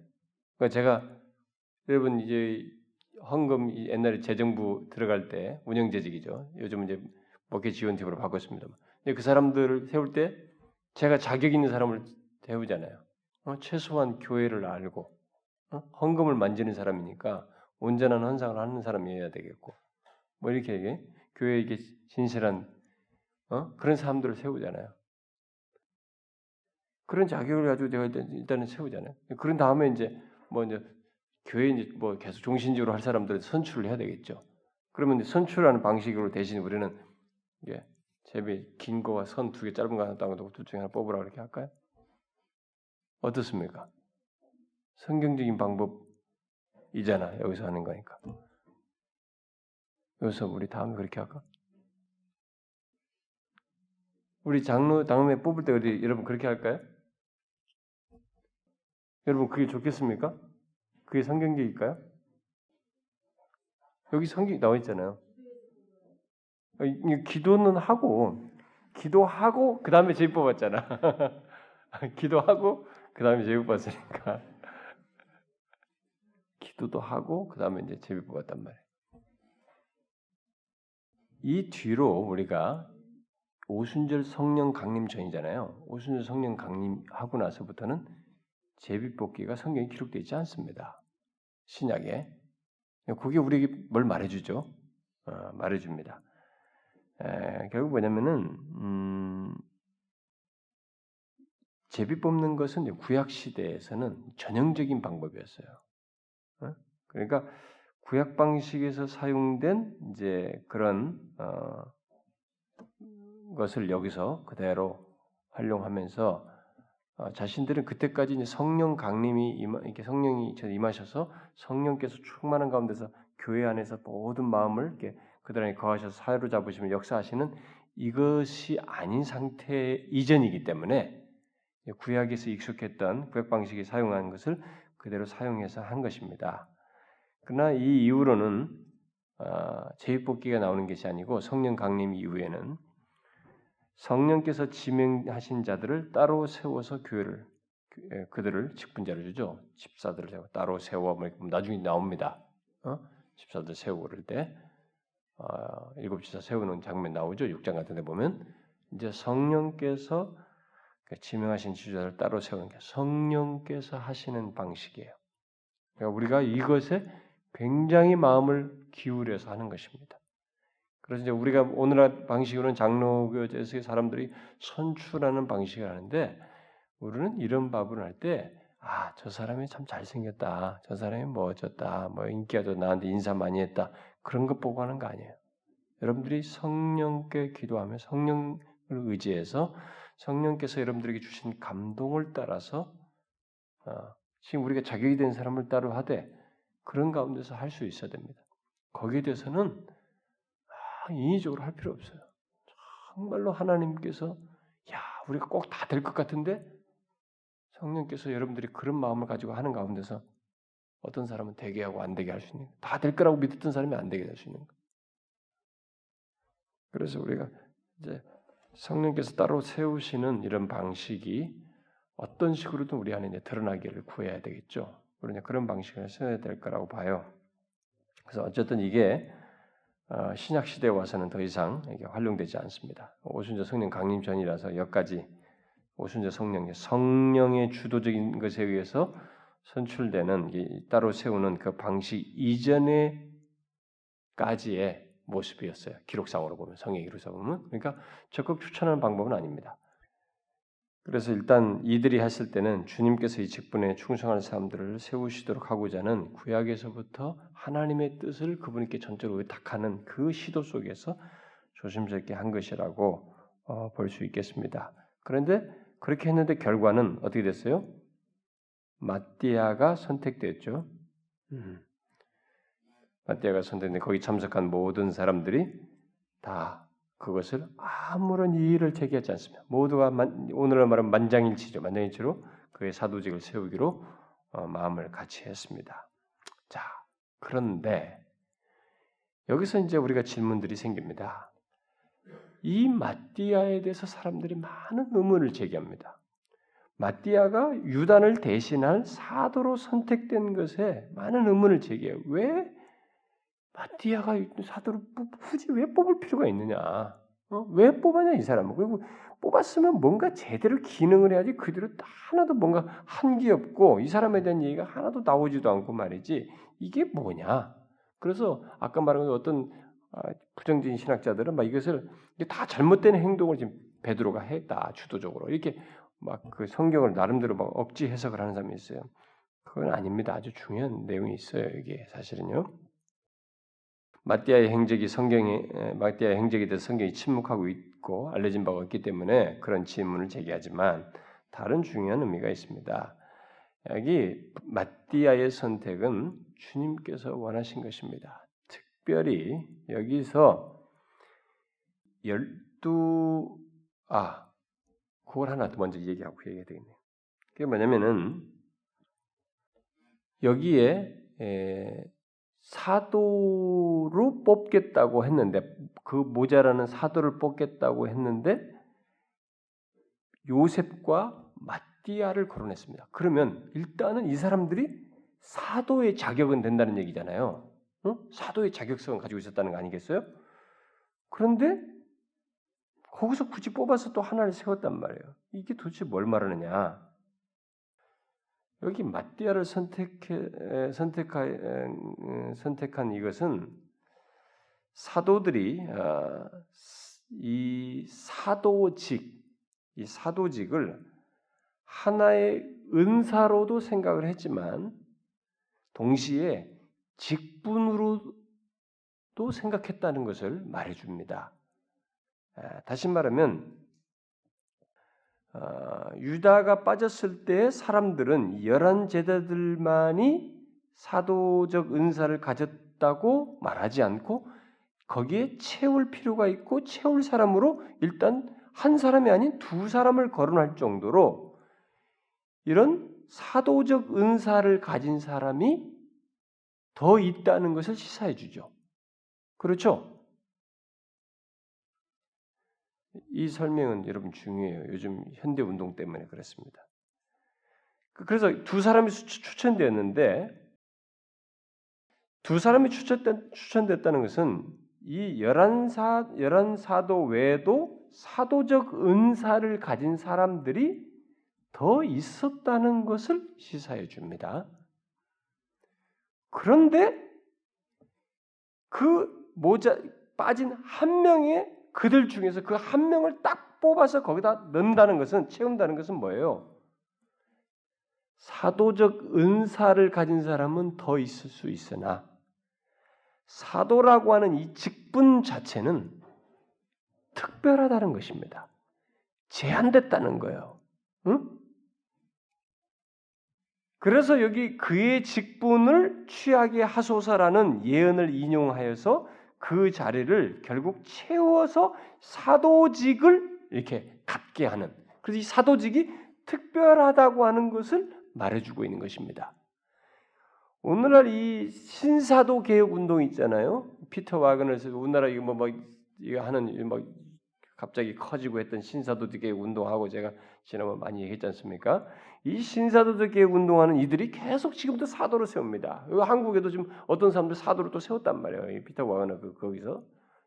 그러니까 제가 여러분 이제 헌금 옛날에 재정부 들어갈 때 운영재직이죠. 요즘 이제 목회 지원팀으로 바꿨습니다만. 근데 그 사람들을 세울 때 제가 자격 있는 사람을 세우잖아요. 어? 최소한 교회를 알고 어? 헌금을 만지는 사람이니까 온전한 헌상을 하는 사람이어야 되겠고 뭐 이렇게 얘기 교회에 이게 진실한 어? 그런 사람들을 세우잖아요. 그런 자격을 가지고 내가 일단은 세우잖아요. 그런 다음에 이제 뭐 이제 교회 이제 뭐 계속 종신적으로 할 사람들을 선출을 해야 되겠죠. 그러면 이제 선출하는 방식으로 대신 우리는 이게 제비 긴 거와 선 두 개 짧은 거 하나 따고 둘 중에 하나 뽑으라 그렇게 할까요? 어떻습니까? 성경적인 방법이잖아 여기서 하는 거니까. 여기서 우리 다음에 그렇게 할까? 우리 장로 다음에 뽑을 때 우리 여러분 그렇게 할까요? 여러분 그게 좋겠습니까? 그게 성경적일까요? 여기 성경 나와 있잖아요. 기도는 하고 기도하고 그 다음에 제비 뽑았잖아. 기도하고 그 다음에 제비 뽑았으니까 기도도 하고 그 다음에 이제 제비 뽑았단 말이에요. 이 뒤로 우리가 오순절 성령 강림 전이잖아요. 오순절 성령 강림하고 나서부터는 제비뽑기가 성경에 기록되어 있지 않습니다. 신약에. 그게 우리에게 뭘 말해주죠? 어, 말해줍니다. 에, 결국 뭐냐면은 음, 제비 뽑는 것은 구약 시대에서는 전형적인 방법이었어요. 어? 그러니까 구약 방식에서 사용된 이제 그런 어, 것을 여기서 그대로 활용하면서 어, 자신들은 그때까지 이제 성령 강림이 임하, 이렇게 성령이 임하셔서 성령께서 충만한 가운데서 교회 안에서 모든 마음을 이렇게 그들 안에 거하셔서 사회로 잡으시면 역사하시는 이것이 아닌 상태 이전이기 때문에 구약에서 익숙했던 구약 방식이 사용한 것을 그대로 사용해서 한 것입니다. 그러나 이 이후로는 어, 제입복기가 나오는 것이 아니고 성령 강림 이후에는 성령께서 지명하신 자들을 따로 세워서 교회를 예, 그들을 직분자로 주죠. 집사들을 세워 따로 세워 뭐 나중에 나옵니다. 어? 집사들 세우고 때 어, 일곱 집사 세우는 장면 나오죠. 6장 같은 데 보면 이제 성령께서 그 지명하신 지도자를 따로 세우는 게 성령께서 하시는 방식이에요. 그러니까 우리가 이것에 굉장히 마음을 기울여서 하는 것입니다. 그래서 이제 우리가 오늘날 방식으로는 장로교에서의 사람들이 선출하는 방식을 하는데 우리는 이런 밥을 할 때 아, 저 사람이 참 잘생겼다. 저 사람이 뭐 어쩌다. 뭐 인기가 더 나한테 인사 많이 했다. 그런 것 보고 하는 거 아니에요. 여러분들이 성령께 기도하며 성령을 의지해서 성령께서 여러분들에게 주신 감동을 따라서 어, 지금 우리가 자격이 된 사람을 따로 하되 그런 가운데서 할 수 있어야 됩니다. 거기에 대해서는 인위적으로 할 필요 없어요. 정말로 하나님께서 야 우리가 꼭 다 될 것 같은데 성령께서 여러분들이 그런 마음을 가지고 하는 가운데서 어떤 사람은 되게 하고 안 되게 할 수 있는 다 될 거라고 믿었던 사람이 안 되게 할 수 있는 거. 그래서 우리가 이제 성령께서 따로 세우시는 이런 방식이 어떤 식으로든 우리 안에 드러나기를 구해야 되겠죠. 우리는 그런 방식을 써야 될 거라고 봐요. 그래서 어쨌든 이게 어, 신약 시대에 와서는 더 이상 이게 활용되지 않습니다. 오순절 성령 강림 전이라서 여기까지 오순절 성령의 성령의 주도적인 것에 의해서 선출되는 따로 세우는 그 방식 이전에까지의 모습이었어요. 기록상으로 보면 성의 기록상으로 보면 그러니까 적극 추천하는 방법은 아닙니다. 그래서 일단 이들이 했을 때는 주님께서 이 직분에 충성하는 사람들을 세우시도록 하고자 하는 구약에서부터 하나님의 뜻을 그분께 전적으로 의탁하는 그 시도 속에서 조심스럽게 한 것이라고 어, 볼수 있겠습니다. 그런데 그렇게 했는데 결과는 어떻게 됐어요? 마띠아가 선택됐죠. 음. 마띠아가 선택된 거기 참석한 모든 사람들이 다 그것을 아무런 이의를 제기하지 않습니다. 모두가 만, 오늘날 말하면 만장일치죠. 만장일치로 그의 사도직을 세우기로 어, 마음을 같이 했습니다. 자, 그런데 여기서 이제 우리가 질문들이 생깁니다. 이 마띠아에 대해서 사람들이 많은 의문을 제기합니다. 마띠아가 유단을 대신할 사도로 선택된 것에 많은 의문을 제기해요. 왜 마띠아가 사도를 굳이 왜 뽑을 필요가 있느냐? 어? 왜 뽑았냐 이 사람은? 그리고 뽑았으면 뭔가 제대로 기능을 해야지 그대로 하나도 뭔가 한기 없고 이 사람에 대한 얘기가 하나도 나오지도 않고 말이지 이게 뭐냐? 그래서 아까 말한 어떤 아, 부정적인 신학자들은 막 이것을 다 잘못된 행동을 지금 베드로가 했다 주도적으로 이렇게 막 그 성경을 나름대로 막 억지 해석을 하는 사람이 있어요. 그건 아닙니다. 아주 중요한 내용이 있어요. 이게 사실은요. 마띠아의 행적이 성경에 마띠아의 행적에 대해서 성경이 침묵하고 있고 알려진 바가 없기 때문에 그런 질문을 제기하지만 다른 중요한 의미가 있습니다. 여기 마띠아의 선택은 주님께서 원하신 것입니다. 특별히 여기서 열두 아 그걸 하나 더 먼저 얘기하고 얘기해야 되겠네요. 그게 뭐냐면은 여기에 에, 사도로 뽑겠다고 했는데 그 모자라는 사도를 뽑겠다고 했는데 요셉과 마띠아를 거론했습니다. 그러면 일단은 이 사람들이 사도의 자격은 된다는 얘기잖아요. 어? 사도의 자격성을 가지고 있었다는 거 아니겠어요? 그런데 거기서 굳이 뽑아서 또 하나를 세웠단 말이에요. 이게 도대체 뭘 말하느냐? 여기 마띠아를 선택해 선택하, 선택한 이것은 사도들이 아, 이 사도직, 이 사도직을 하나의 은사로도 생각을 했지만 동시에 직분으로도 생각했다는 것을 말해줍니다. 아, 다시 말하면 어, 유다가 빠졌을 때 사람들은 열한 제자들만이 사도적 은사를 가졌다고 말하지 않고 거기에 채울 필요가 있고 채울 사람으로 일단 한 사람이 아닌 두 사람을 거론할 정도로 이런 사도적 은사를 가진 사람이 더 있다는 것을 시사해 주죠. 그렇죠? 이 설명은 여러분 중요해요. 요즘 현대 운동 때문에 그렇습니다. 그, 그래서 두 사람이 추천되었는데 두 사람이 추천된, 추천됐 다는 것은 이 열한 사 열한 사도 외에도 사도적 은사를 가진 사람들이 더 있었다는 것을 시사해 줍니다. 그런데 그 모자 빠진 한 명의 그들 중에서 그 한 명을 딱 뽑아서 거기다 넣는다는 것은 채운다는 것은 뭐예요? 사도적 은사를 가진 사람은 더 있을 수 있으나 사도라고 하는 이 직분 자체는 특별하다는 것입니다. 제한됐다는 거예요. 응? 그래서 여기 그의 직분을 취하게 하소서라는 예언을 인용하여서 그 자리를 결국 채워서 사도직을 이렇게 갖게 하는 그래서 이 사도직이 특별하다고 하는 것을 말해주고 있는 것입니다. 오늘날 이 신사도 개혁 운동 있잖아요. 피터 와그너에서 우리나라 이거 뭐, 뭐 이거 하는 뭐 갑자기 커지고 했던 신사도직 개혁 운동하고 제가 지난번 많이 얘기했지 않습니까? 이 신사도적 개혁 운동하는 이들이 계속 지금도 사도를 세웁니다. 한국에도 지금 어떤 사람들 사도를 또 세웠단 말이에요. 피터 와그너 그 거기서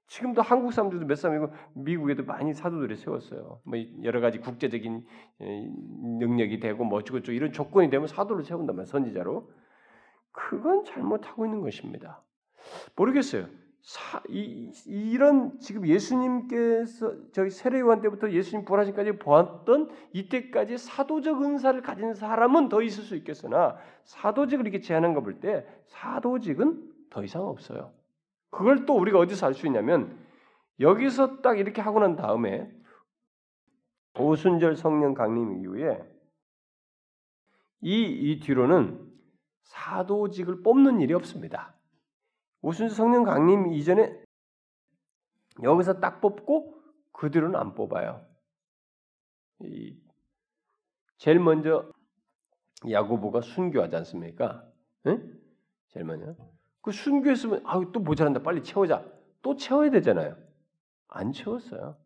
지금도 한국 사람들도 몇 사람이고 미국에도 많이 사도들이 세웠어요. 뭐 여러 가지 국제적인 능력이 되고 뭐 어쩌고 이런 조건이 되면 사도를 세운단 말이에요. 선지자로. 그건 잘못하고 있는 것입니다. 모르겠어요. 사, 이, 이런 지금 예수님께서 저기 세례요한 때부터 예수님 부활하신까지 보았던 이때까지 사도적 은사를 가진 사람은 더 있을 수 있겠으나 사도직을 이렇게 제한한 거 볼 때 사도직은 더 이상 없어요. 그걸 또 우리가 어디서 알 수 있냐면 여기서 딱 이렇게 하고 난 다음에 오순절 성령 강림 이후에 이, 이 뒤로는 사도직을 뽑는 일이 없습니다. 오순절 성령 강림 이전에 여기서 딱 뽑고 그 뒤로는 안 뽑아요. 이, 제일 먼저 야고보가 순교하지 않습니까? 응? 제일 먼저 그 순교했으면 아또 모자란다 빨리 채우자 또 채워야 되잖아요. 안 채웠어요.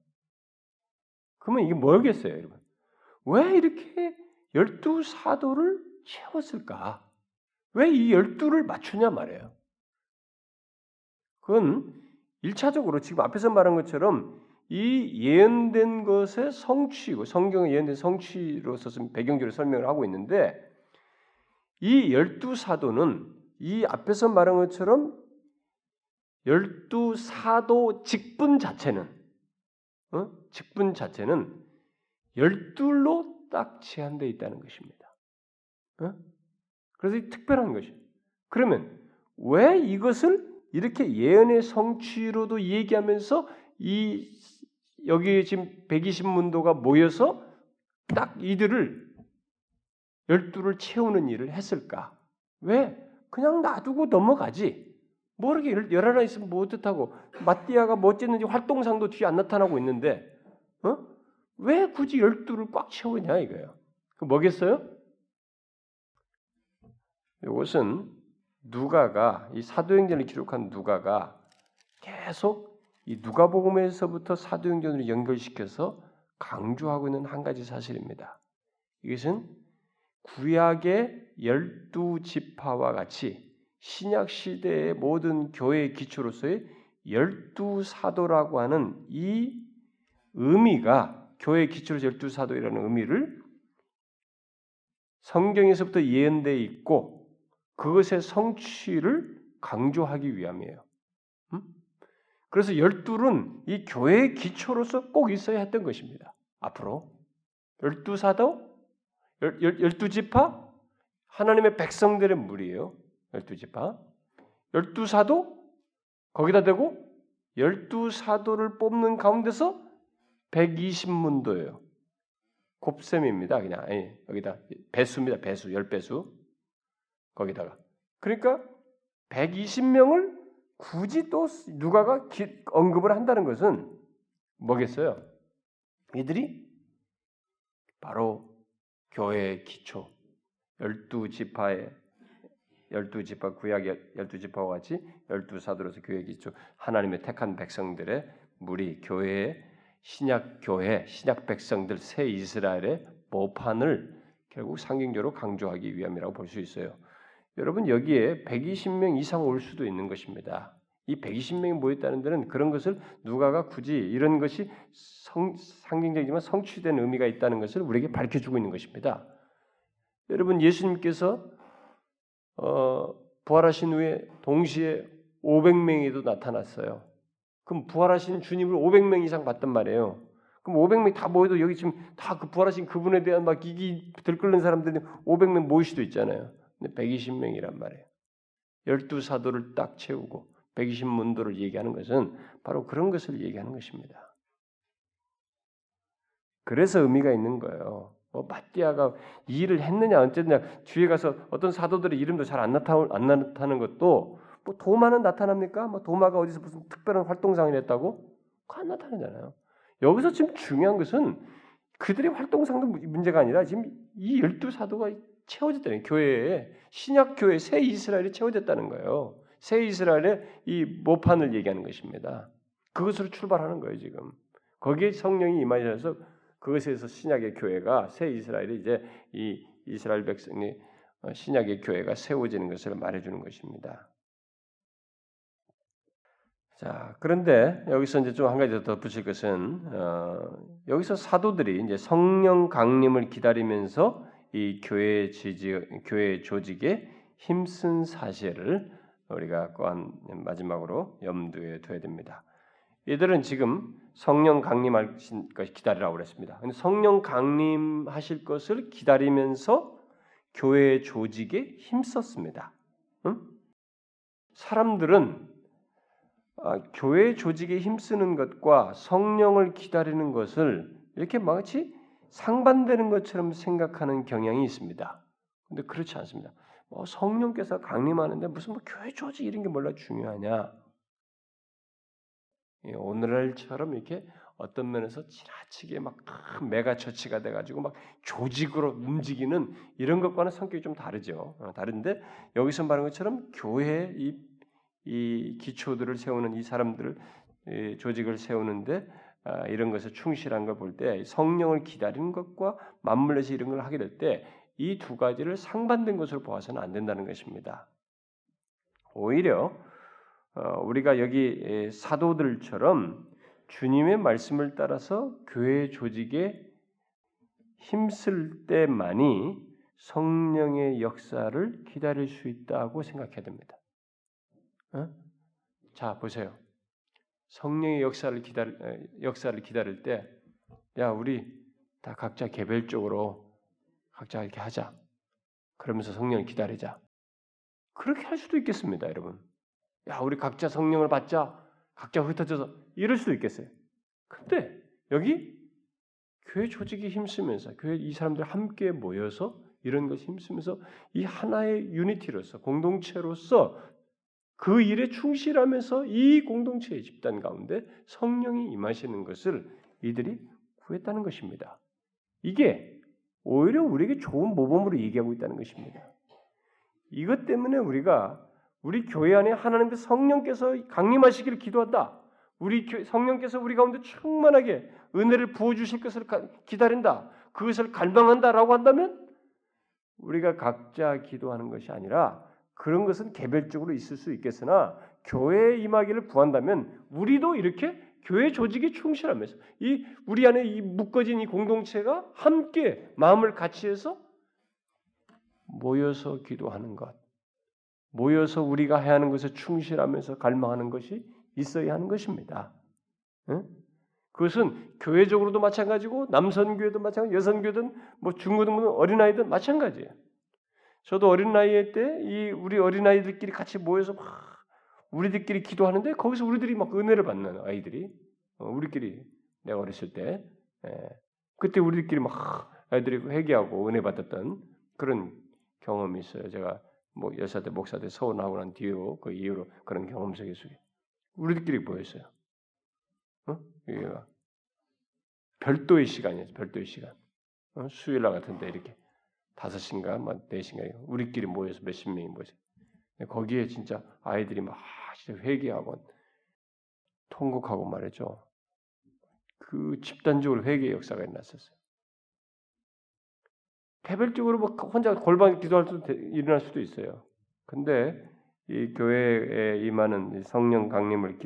그러면 이게 뭐겠어요, 여러분? 왜 이렇게 열두 사도를 채웠을까? 왜 이 열두를 맞추냐 말이에요. 그건 일차적으로 지금 앞에서 말한 것처럼 이 예언된 것의 성취고 성경의 예언된 성취로서 배경적으로 설명을 하고 있는데 이 열두 사도는 이 앞에서 말한 것처럼 열두 사도 직분 자체는 어? 직분 자체는 열둘로 딱 제한되어 있다는 것입니다. 어? 그래서 특별한 것이. 그러면 왜 이것을 이렇게 예언의 성취로도 얘기하면서 이 여기 지금 120문도가 모여서 딱 이들을 열두를 채우는 일을 했을까? 왜? 그냥 놔두고 넘어가지. 뭐 이렇게 열 하나 있으면 뭐 어떻다고 마띠아가 뭐 어쨌는지 활동상도 뒤에 안 나타나고 있는데 어? 왜 굳이 열두를 꽉 채우냐 이거예요. 그 뭐겠어요? 이것은 누가가 이 사도행전을 기록한 누가가 계속 이 누가복음에서부터 사도행전으로 연결시켜서 강조하고 있는 한 가지 사실입니다. 이것은 구약의 열두 지파와 같이 신약 시대의 모든 교회의 기초로서의 열두 사도라고 하는 이 의미가 교회 기초로 열두 사도이라는 의미를 성경에서부터 예언되어 있고 그것의 성취를 강조하기 위함이에요. 음? 그래서 열둘은 이 교회의 기초로서 꼭 있어야 했던 것입니다. 앞으로 열두 사도, 열두 지파, 하나님의 백성들의 무리예요. 열두 지파, 열두 사도 거기다 대고 열두 사도를 뽑는 가운데서 120문도예요. 곱셈입니다. 그냥 아니, 여기다 배수입니다. 배수 열 배수 거기다가 그러니까 120명을 굳이 또 누가가 기, 언급을 한다는 것은 뭐겠어요? 이들이 바로 교회의 기초 열두 지파의 열두 지파 구약의 열두 지파와 같이 열두 사도로서 교회 기초 하나님의 택한 백성들의 무리 교회의 신약 교회 신약 백성들 새 이스라엘의 모판을 결국 상징적으로 강조하기 위함이라고 볼 수 있어요. 여러분 여기에 120명 이상 올 수도 있는 것입니다. 이 120명이 모였다는 데는 그런 것을 누가가 굳이 이런 것이 성, 상징적이지만 성취된 의미가 있다는 것을 우리에게 밝혀주고 있는 것입니다. 여러분 예수님께서 어, 부활하신 후에 동시에 500명이도 나타났어요. 그럼 부활하신 주님을 500명 이상 봤단 말이에요. 그럼 500명 다 모여도 여기 지금 다 그 부활하신 그분에 대한 막 이기 들끓는 사람들이 500명 모일 수도 있잖아요. 근데 120명이란 말이에요. 12사도를 딱 채우고 120문도를 얘기하는 것은 바로 그런 것을 얘기하는 것입니다. 그래서 의미가 있는 거예요. 뭐 마띠아가 이 일을 했느냐 어쨌느냐 뒤에 가서 어떤 사도들의 이름도 잘 안 나타 안 나타나는 것도 뭐 도마는 나타납니까? 뭐 도마가 어디서 무슨 특별한 활동상을 했다고? 안 나타나잖아요. 여기서 지금 중요한 것은 그들의 활동상도 문제가 아니라 지금 이 열두 사도가 채워졌다는 교회에 신약 교회 새 이스라엘이 채워졌다는 거예요. 새 이스라엘의 이 모판을 얘기하는 것입니다. 그것으로 출발하는 거예요 지금. 거기에 성령이 임하셔서 그것에서 신약의 교회가 새 이스라엘이 이제 이 이스라엘 백성이 어, 신약의 교회가 세워지는 것을 말해주는 것입니다. 자, 그런데 여기서 이제 좀 한 가지 더 붙일 것은 어, 여기서 사도들이 이제 성령 강림을 기다리면서 이 교회 지지, 교회 조직에 힘쓴 사실을 우리가 또한 마지막으로 염두에 둬야 됩니다. 이들은 지금 성령 강림하실 것을 기다리라고 그랬습니다. 성령 강림하실 것을 기다리면서 교회 조직에 힘썼습니다. 응? 사람들은 아, 교회 조직에 힘쓰는 것과 성령을 기다리는 것을 이렇게 마치 상반되는 것처럼 생각하는 경향이 있습니다. 근데 그렇지 않습니다. 뭐 성령께서 강림하는데 무슨 뭐 교회 조직 이런 게 몰라 중요하냐? 예, 오늘날처럼 이렇게 어떤 면에서 지나치게 막 megachurch가 돼가지고 막 조직으로 움직이는 이런 것과는 성격이 좀 다르죠. 어, 다른데 여기서 말한 것처럼 교회 이, 이 기초들을 세우는 이 사람들을 이 조직을 세우는데 아, 이런 것에 충실한 걸 볼 때 성령을 기다리는 것과 맞물려서 이런 걸 하게 될 때 이 두 가지를 상반된 것으로 보아서는 안 된다는 것입니다. 오히려 어, 우리가 여기 사도들처럼 주님의 말씀을 따라서 교회 조직에 힘쓸 때만이 성령의 역사를 기다릴 수 있다고 생각해야 됩니다. 어? 자 보세요. 성령의 역사를 기다릴 역사를 기다릴 때, 야 우리 다 각자 개별적으로 각자 이렇게 하자. 그러면서 성령을 기다리자. 그렇게 할 수도 있겠습니다, 여러분. 야 우리 각자 성령을 받자. 각자 흩어져서 이럴 수도 있겠어요. 근데 여기 교회 조직이 힘쓰면서 교회 이 사람들 함께 모여서 이런 것이 힘쓰면서 이 하나의 유니티로서 공동체로서 그 일에 충실하면서 이 공동체의 집단 가운데 성령이 임하시는 것을 이들이 구했다는 것입니다. 이게 오히려 우리에게 좋은 모범으로 얘기하고 있다는 것입니다. 이것 때문에 우리가 우리 교회 안에 하나님의 성령께서 강림하시기를 기도한다. 우리 성령께서 우리 가운데 충만하게 은혜를 부어 주실 것을 기다린다. 그것을 갈망한다라고 한다면 우리가 각자 기도하는 것이 아니라 그런 것은 개별적으로 있을 수 있겠으나 교회에 임하기를 구한다면 우리도 이렇게 교회 조직에 충실하면서 이 우리 안에 이 묶어진 이 공동체가 함께 마음을 같이 해서 모여서 기도하는 것, 모여서 우리가 해야 하는 것에 충실하면서 갈망하는 것이 있어야 하는 것입니다. 응? 그것은 교회적으로도 마찬가지고 남선교회도 마찬가지, 여선교든 뭐 중고등부 어린아이든 마찬가지예요. 저도 어린 나이 때이 우리 어린 아이들끼리 같이 모여서 막 우리들끼리 기도하는데 거기서 우리들이 막 은혜를 받는 아이들이 어, 우리끼리 내가 어렸을 때 예, 그때 우리들끼리 막 아이들이 회개하고 은혜 받았던 그런 경험이 있어요. 제가 뭐 여사 때 목사 때 서울 나오고 난 뒤로 그 이후로 그런 경험 속에서 우리들끼리 모였어요. 어? 이게 별도의 시간이죠. 별도의 시간. 어? 수요일 날 같은데 이렇게 다섯인가, 뭐 넷인가 우리끼리 모여서 몇십 명이 모여서 거기에 진짜 아이들이 막 진짜 회개하고 통곡하고 말이죠. 그 집단적으로 회개의 역사가 일어났었어요. 개별적으로 뭐 혼자 골반 기도할 수도 일어날 수도 있어요. 근데 이 교회에 임하는 성령 강림을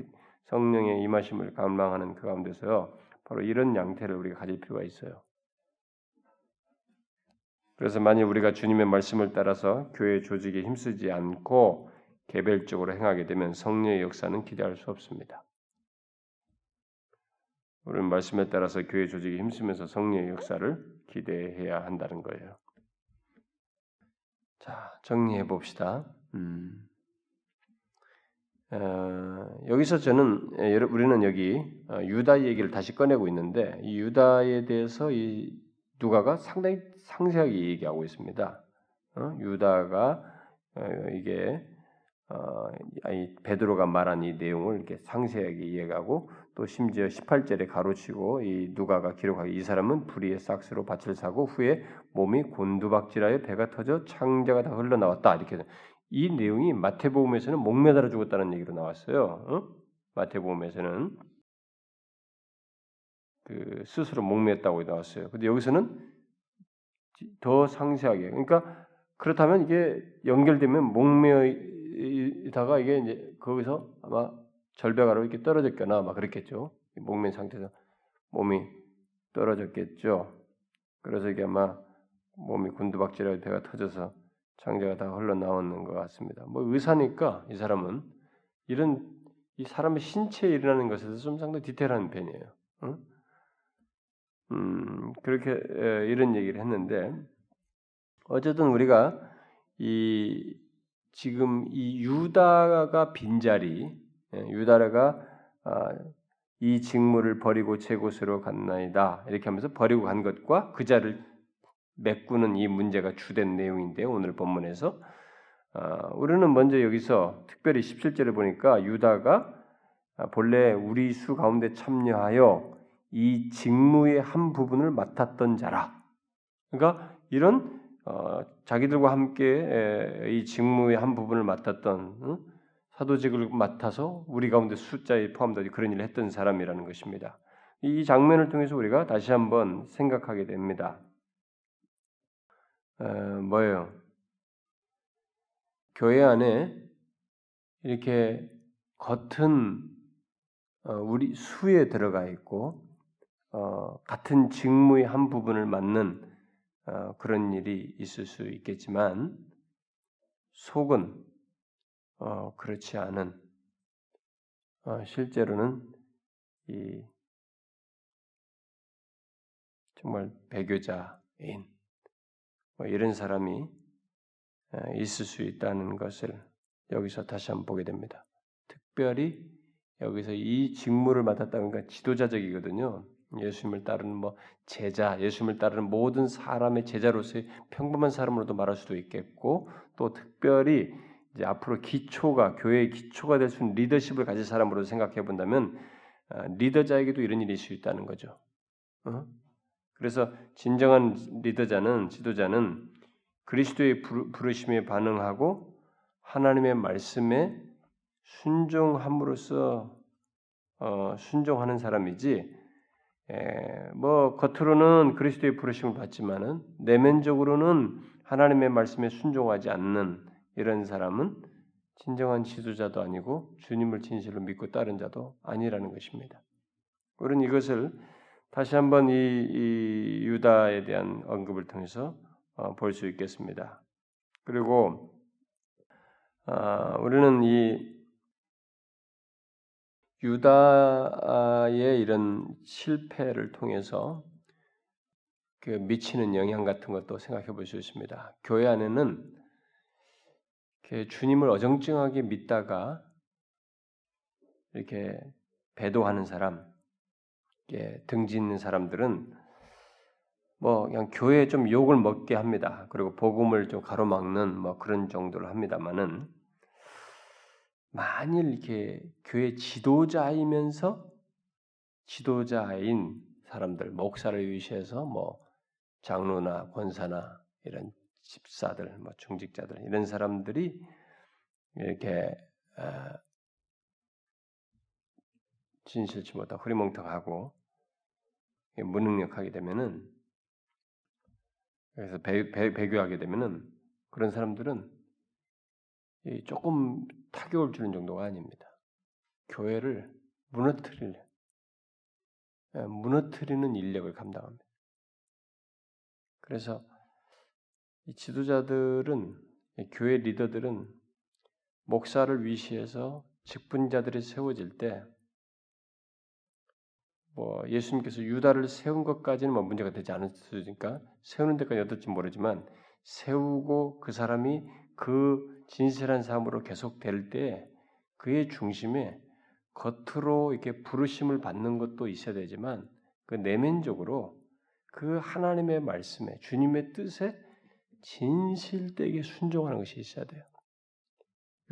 성령의 임하심을 감망하는 그 가운데서요. 바로 이런 양태를 우리가 가질 필요가 있어요. 그래서 만약 우리가 주님의 말씀을 따라서 교회 조직에 힘쓰지 않고 개별적으로 행하게 되면 성령의 역사는 기대할 수 없습니다. 우리는 말씀에 따라서 교회 조직에 힘쓰면서 성령의 역사를 기대해야 한다는 거예요. 자, 정리해 봅시다. 음. 어, 여기서 저는 예, 우리는 여기 어, 유다 얘기를 다시 꺼내고 있는데 이 유다에 대해서 이 누가가 상당히 상세하게 얘기하고 있습니다. 어? 유다가 어, 이게 어, 이 베드로가 말한 이 내용을 이렇게 상세하게 이해하고 또 심지어 18절에 가로치고 이 누가가 기록하기 이 사람은 불의의 싹스로 밭을 사고 후에 몸이 곤두박질하여 배가 터져 창자가 다 흘러나왔다 이렇게 이 내용이 마태복음에서는 목매달아 죽었다는 얘기로 나왔어요. 어? 마태복음에서는 그 스스로 목매했다고 나왔어요. 근데 여기서는 더 상세하게 그러니까 그렇다면 이게 연결되면 목매다가 이게 이제 거기서 아마 절벽아로 이렇게 떨어졌거나 아마 그랬겠죠. 목맨 상태에서 몸이 떨어졌겠죠. 그래서 이게 아마 몸이 곤두박질하고 배가 터져서 창자가 다 흘러나오는 것 같습니다. 뭐 의사니까 이 사람은 이런 이 사람의 신체에 일어나는 것에서 좀 상당히 디테일한 편이에요. 응? 음, 그렇게 에, 이런 얘기를 했는데 어쨌든 우리가 이 지금 이 유다가 빈자리 예, 유다가 아, 이 직무를 버리고 제 곳으로 갔나이다. 이렇게 하면서 버리고 간 것과 그 자를 메꾸는 이 문제가 주된 내용인데 오늘 본문에서 어, 우리는 먼저 여기서 특별히 17절을 보니까 유다가 본래 우리 수 가운데 참여하여 이 직무의 한 부분을 맡았던 자라. 그러니까 이런 어, 자기들과 함께 이 직무의 한 부분을 맡았던 응? 사도직을 맡아서 우리 가운데 숫자에 포함되어 그런 일을 했던 사람이라는 것입니다. 이 장면을 통해서 우리가 다시 한번 생각하게 됩니다. 어, 뭐예요? 교회 안에 이렇게 겉은 어, 우리 수에 들어가 있고 어, 같은 직무의 한 부분을 맡는 어, 그런 일이 있을 수 있겠지만 속은 어, 그렇지 않은 어, 실제로는 이 정말 배교자인 뭐 이런 사람이 어, 있을 수 있다는 것을 여기서 다시 한번 보게 됩니다. 특별히 여기서 이 직무를 맡았다는 건 지도자적이거든요. 예수님을 따르는 뭐 제자, 예수님을 따르는 모든 사람의 제자로서의 평범한 사람으로도 말할 수도 있겠고 또 특별히 이제 앞으로 기초가 교회의 기초가 될 수 있는 리더십을 가진 사람으로 생각해 본다면 아, 리더자에게도 이런 일이 있을 수 있다는 거죠. 어? 그래서 진정한 리더자는 지도자는 그리스도의 부르심에 반응하고 하나님의 말씀에 순종함으로써 어, 순종하는 사람이지 에, 뭐 겉으로는 그리스도의 부르심을 받지만은 내면적으로는 하나님의 말씀에 순종하지 않는 이런 사람은 진정한 지도자도 아니고 주님을 진실로 믿고 따른 자도 아니라는 것입니다. 우리는 이것을 다시 한번 이, 이 유다에 대한 언급을 통해서 어, 볼 수 있겠습니다. 그리고 어, 우리는 이 유다의 이런 실패를 통해서 그 미치는 영향 같은 것도 생각해 볼 수 있습니다. 교회 안에는 주님을 어정쩡하게 믿다가 이렇게 배도하는 사람, 등지 있는 사람들은 뭐 그냥 교회에 좀 욕을 먹게 합니다. 그리고 복음을 좀 가로막는 뭐 그런 정도로 합니다만은 만일 이렇게 교회 지도자이면서 지도자인 사람들, 목사를 위시해서 뭐 장로나 권사나 이런 집사들, 뭐 중직자들 이런 사람들이 이렇게 아, 진실치 못하고 흐리멍텅하고 무능력하게 되면은 그래서 배, 배, 배교하게 되면은 그런 사람들은 조금 타격을 주는 정도가 아닙니다. 교회를 무너뜨릴 예, 무너뜨리는 인력을 감당합니다. 그래서 지도자들은 교회 리더들은 목사를 위시해서 직분자들이 세워질 때 뭐 예수님께서 유다를 세운 것까지는 뭐 문제가 되지 않았으니까 세우는 데까지 어떨지 모르지만 세우고 그 사람이 그 진실한 삶으로 계속 될 때 그의 중심에 겉으로 이렇게 부르심을 받는 것도 있어야 되지만 그 내면적으로 그 하나님의 말씀에 주님의 뜻에 진실되게 순종하는 것이 있어야 돼요.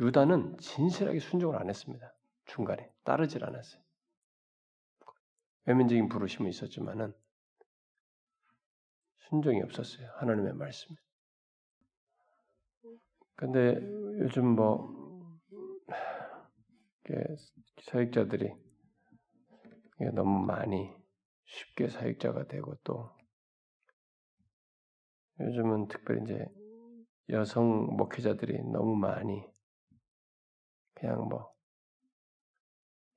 유다는 진실하게 순종을 안 했습니다. 중간에 따르질 않았어요. 외면적인 부르심은 있었지만은 순종이 없었어요. 하나님의 말씀에. 근데 요즘 뭐 사역자들이 너무 많이 쉽게 사역자가 되고 또 요즘은 특별히 이제 여성 목회자들이 너무 많이 그냥 뭐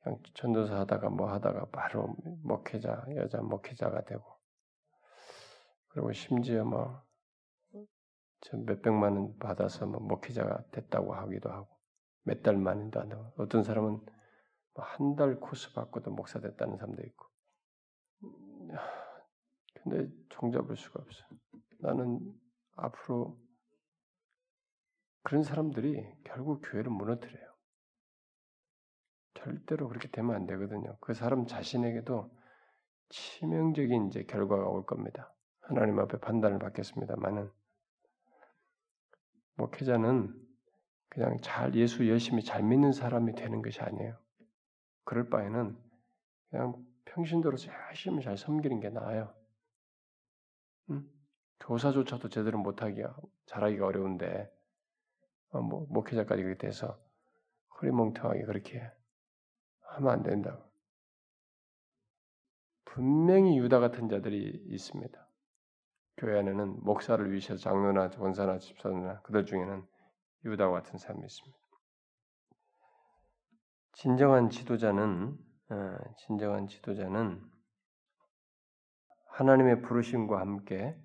그냥 전도사 하다가 뭐 하다가 바로 목회자 여자 목회자가 되고 그리고 심지어 뭐 몇백만 원 받아서 뭐 목회자가 됐다고 하기도 하고 몇 달 만인도 안 되고 어떤 사람은 뭐한달 코스 받고도 목사 됐다는 사람도 있고 근데 종잡을 수가 없어. 나는 앞으로 그런 사람들이 결국 교회를 무너뜨려요. 절대로 그렇게 되면 안 되거든요. 그 사람 자신에게도 치명적인 이제 결과가 올 겁니다. 하나님 앞에 판단을 받겠습니다만은 목회자는 그냥 잘 예수 열심히 잘 믿는 사람이 되는 것이 아니에요. 그럴 바에는 그냥 평신도로서 열심히 잘 섬기는 게 나아요. 응? 교사조차도 제대로 못하기가 잘하기가 어려운데 어, 뭐, 목회자까지 그렇게 돼서 허리멍텅하게 그렇게 하면 안 된다고. 분명히 유다 같은 자들이 있습니다. 교회 안에는 목사를 위해서 장로나 원사나 집사나 그들 중에는 유다와 같은 사람이 있습니다. 진정한 지도자는 어, 진정한 지도자는 하나님의 부르심과 함께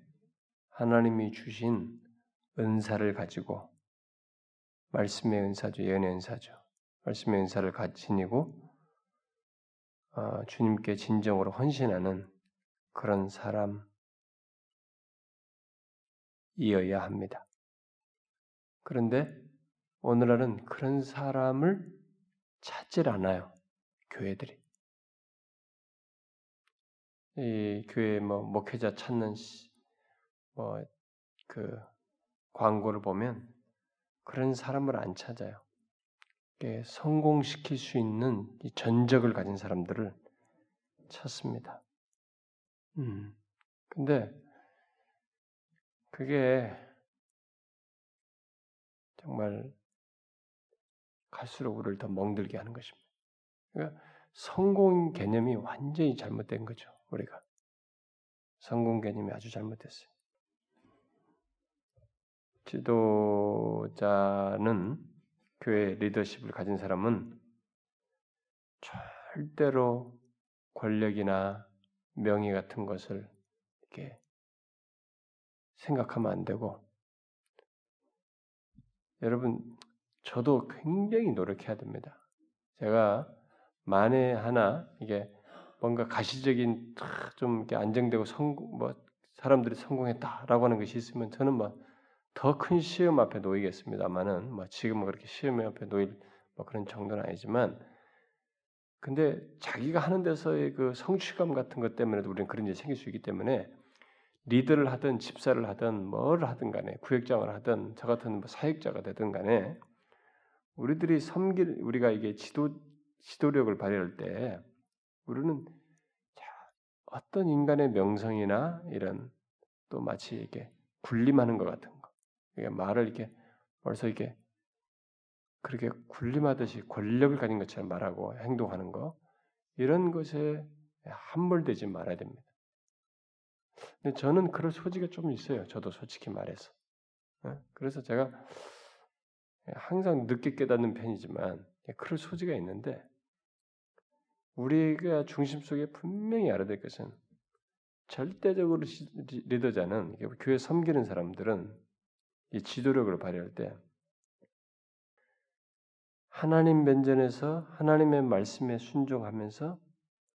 하나님이 주신 은사를 가지고 말씀의 은사죠, 예언의 은사죠. 말씀의 은사를 가지니고 어, 주님께 진정으로 헌신하는 그런 사람 이어야 합니다. 그런데 오늘날은 그런 사람을 찾질 않아요. 교회들이. 이 교회 뭐 목회자 찾는 뭐 그 광고를 보면 그런 사람을 안 찾아요. 성공시킬 수 있는 전적을 가진 사람들을 찾습니다. 음. 근데 그게 정말 갈수록 우리를 더 멍들게 하는 것입니다. 그러니까 성공 개념이 완전히 잘못된 거죠, 우리가. 성공 개념이 아주 잘못됐어요. 지도자는 교회 리더십을 가진 사람은 절대로 권력이나 명예 같은 것을 이렇게 생각하면 안 되고 여러분 저도 굉장히 노력해야 됩니다. 제가 만에 하나 이게 뭔가 가시적인 좀 이렇게 안정되고 성공 뭐 사람들이 성공했다라고 하는 것이 있으면 저는 뭐 더큰 시험 앞에 놓이겠습니다만은 뭐 지금은 그렇게 시험 앞에 놓일 뭐 그런 정도는 아니지만 근데 자기가 하는 데서의 그 성취감 같은 것 때문에도 우리는 그런 일이 생길 수 있기 때문에 리더를 하든 집사를 하든 뭘 하든 간에 구역장을 하든 저 같은 뭐 사역자가 되든 간에 우리들이 섬길 우리가 이게 지도 지도력을 발휘할 때 우리는 어떤 인간의 명성이나 이런 또 마치 이렇게 군림하는 것 같은 말을 이렇게 벌써 이렇게 그렇게 군림하듯이 권력을 가진 것처럼 말하고 행동하는 거 이런 것에 함몰되지 말아야 됩니다. 근데 저는 그럴 소지가 좀 있어요. 저도 솔직히 말해서. 예? 그래서 제가 항상 늦게 깨닫는 편이지만 그럴 소지가 있는데 우리가 중심 속에 분명히 알아야 될 것은 절대적으로 리더자는 교회 섬기는 사람들은 이 지도력을 발휘할 때 하나님 면전에서 하나님의 말씀에 순종하면서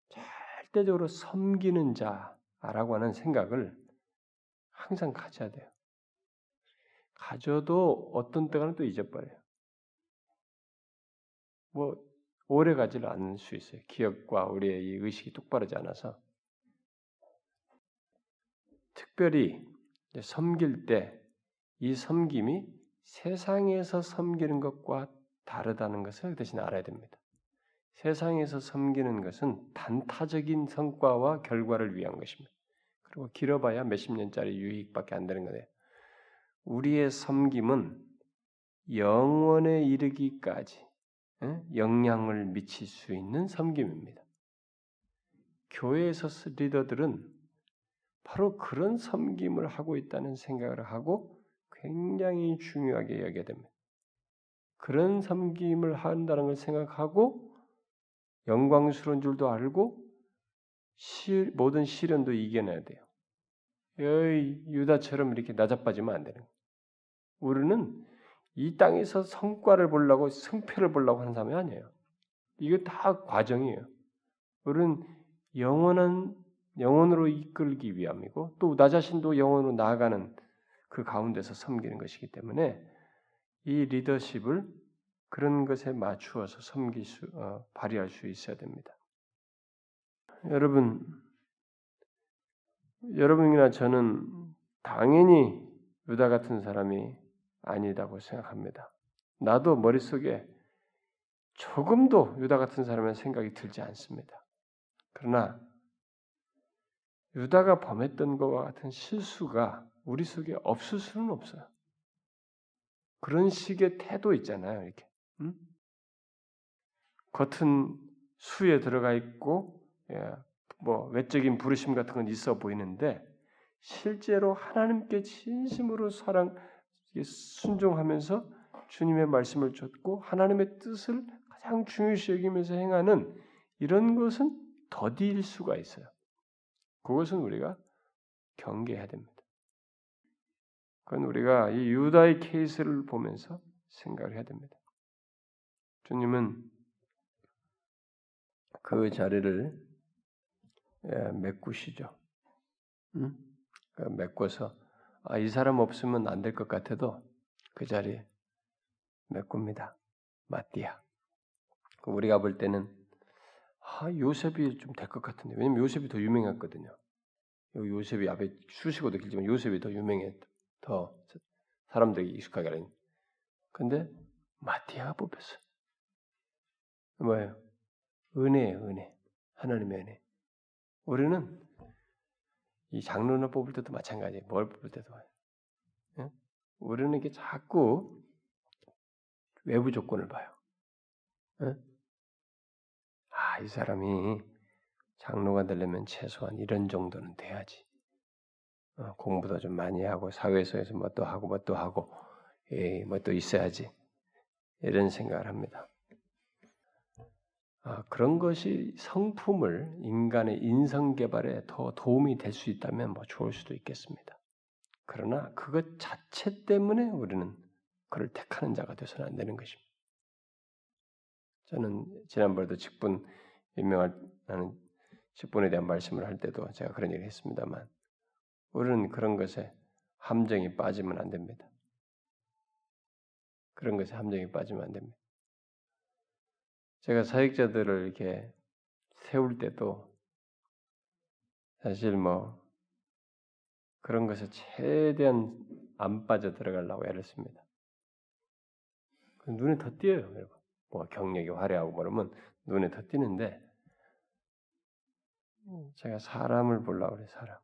절대적으로 섬기는 자 라고 하는 생각을 항상 가져야 돼요. 가져도 어떤 때가는 또 잊어버려요. 뭐 오래 가지를 않을 수 있어요. 기억과 우리의 이 의식이 똑바르지 않아서 특별히 섬길 때 이 섬김이 세상에서 섬기는 것과 다르다는 것을 대신 알아야 됩니다. 세상에서 섬기는 것은 단타적인 성과와 결과를 위한 것입니다. 그리고 길어봐야 몇십 년짜리 유익밖에 안 되는 거예요. 우리의 섬김은 영원에 이르기까지 영향을 미칠 수 있는 섬김입니다. 교회에서 리더들은 바로 그런 섬김을 하고 있다는 생각을 하고 굉장히 중요하게 여겨야 됩니다. 그런 섬김을 한다는 걸 생각하고 영광스러운 줄도 알고 시, 모든 시련도 이겨내야 돼요. 여의 유다처럼 이렇게 나자빠지면 안 되는 거예요. 우리는 이 땅에서 성과를 보려고 승패를 보려고 하는 사람이 아니에요. 이거 다 과정이에요. 우리는 영원한 영혼으로 이끌기 위함이고 또 나 자신도 영혼으로 나아가는 그 가운데서 섬기는 것이기 때문에 이 리더십을 그런 것에 맞추어서 섬길 수, 어, 발휘할 수 있어야 됩니다. 여러분, 여러분이나 저는 당연히 유다 같은 사람이 아니다고 생각합니다. 나도 머릿속에 조금도 유다 같은 사람의 생각이 들지 않습니다. 그러나 유다가 범했던 것과 같은 실수가 우리 속에 없을 수는 없어요. 그런 식의 태도 있잖아요, 이렇게. 응? 겉은 수에 들어가 있고, 예, 뭐 외적인 부르심 같은 건 있어 보이는데 실제로 하나님께 진심으로 사랑 순종하면서 주님의 말씀을 좇고 하나님의 뜻을 가장 중요시 여기면서 행하는 이런 것은 더디일 수가 있어요. 그것은 우리가 경계해야 됩니다. 그건 우리가 이 유다의 케이스를 보면서 생각을 해야 됩니다. 주님은 그 자리를 예, 메꾸시죠. 응? 그 메꿔서 아, 이 사람 없으면 안 될 것 같아도 그 자리에 메꿉니다. 마띠아. 그 우리가 볼 때는 아, 요셉이 좀 될 것 같은데 왜냐면 요셉이 더 유명했거든요. 요셉이 앞에 수식어도 길지만 요셉이 더 유명해 더 사람들이 익숙하게 하는. 근데 마티아가 뽑혔어. 뭐예요? 은혜예요, 은혜. 하나님의 은혜. 우리는 이 장로나 뽑을 때도 마찬가지예요. 뭘 뽑을 때도. 예? 우리는 이게 자꾸 외부 조건을 봐요. 예? 아, 이 사람이 장로가 되려면 최소한 이런 정도는 돼야지. 어, 공부도 좀 많이 하고 사회에서 뭐 또 하고 뭐 또 하고 예, 뭐또 있어야지 이런 생각을 합니다. 아, 그런 것이 성품을 인간의 인성 개발에 더 도움이 될 수 있다면 뭐 좋을 수도 있겠습니다. 그러나 그것 자체 때문에 우리는 그를 택하는 자가 되서는 안 되는 것입니다. 저는 지난번에도 직분 임명하는 직분에 대한 말씀을 할 때도 제가 그런 얘기를 했습니다만 우리는 그런 것에 함정이 빠지면 안 됩니다. 그런 것에 함정이 빠지면 안 됩니다. 제가 사역자들을 이렇게 세울 때도 사실 뭐 그런 것에 최대한 안 빠져 들어가려고 애를 씁니다. 눈에 더 띄어요, 여러분. 뭐 경력이 화려하고 뭐 그러면 눈에 더 띄는데 제가 사람을 보려고 그래, 사람.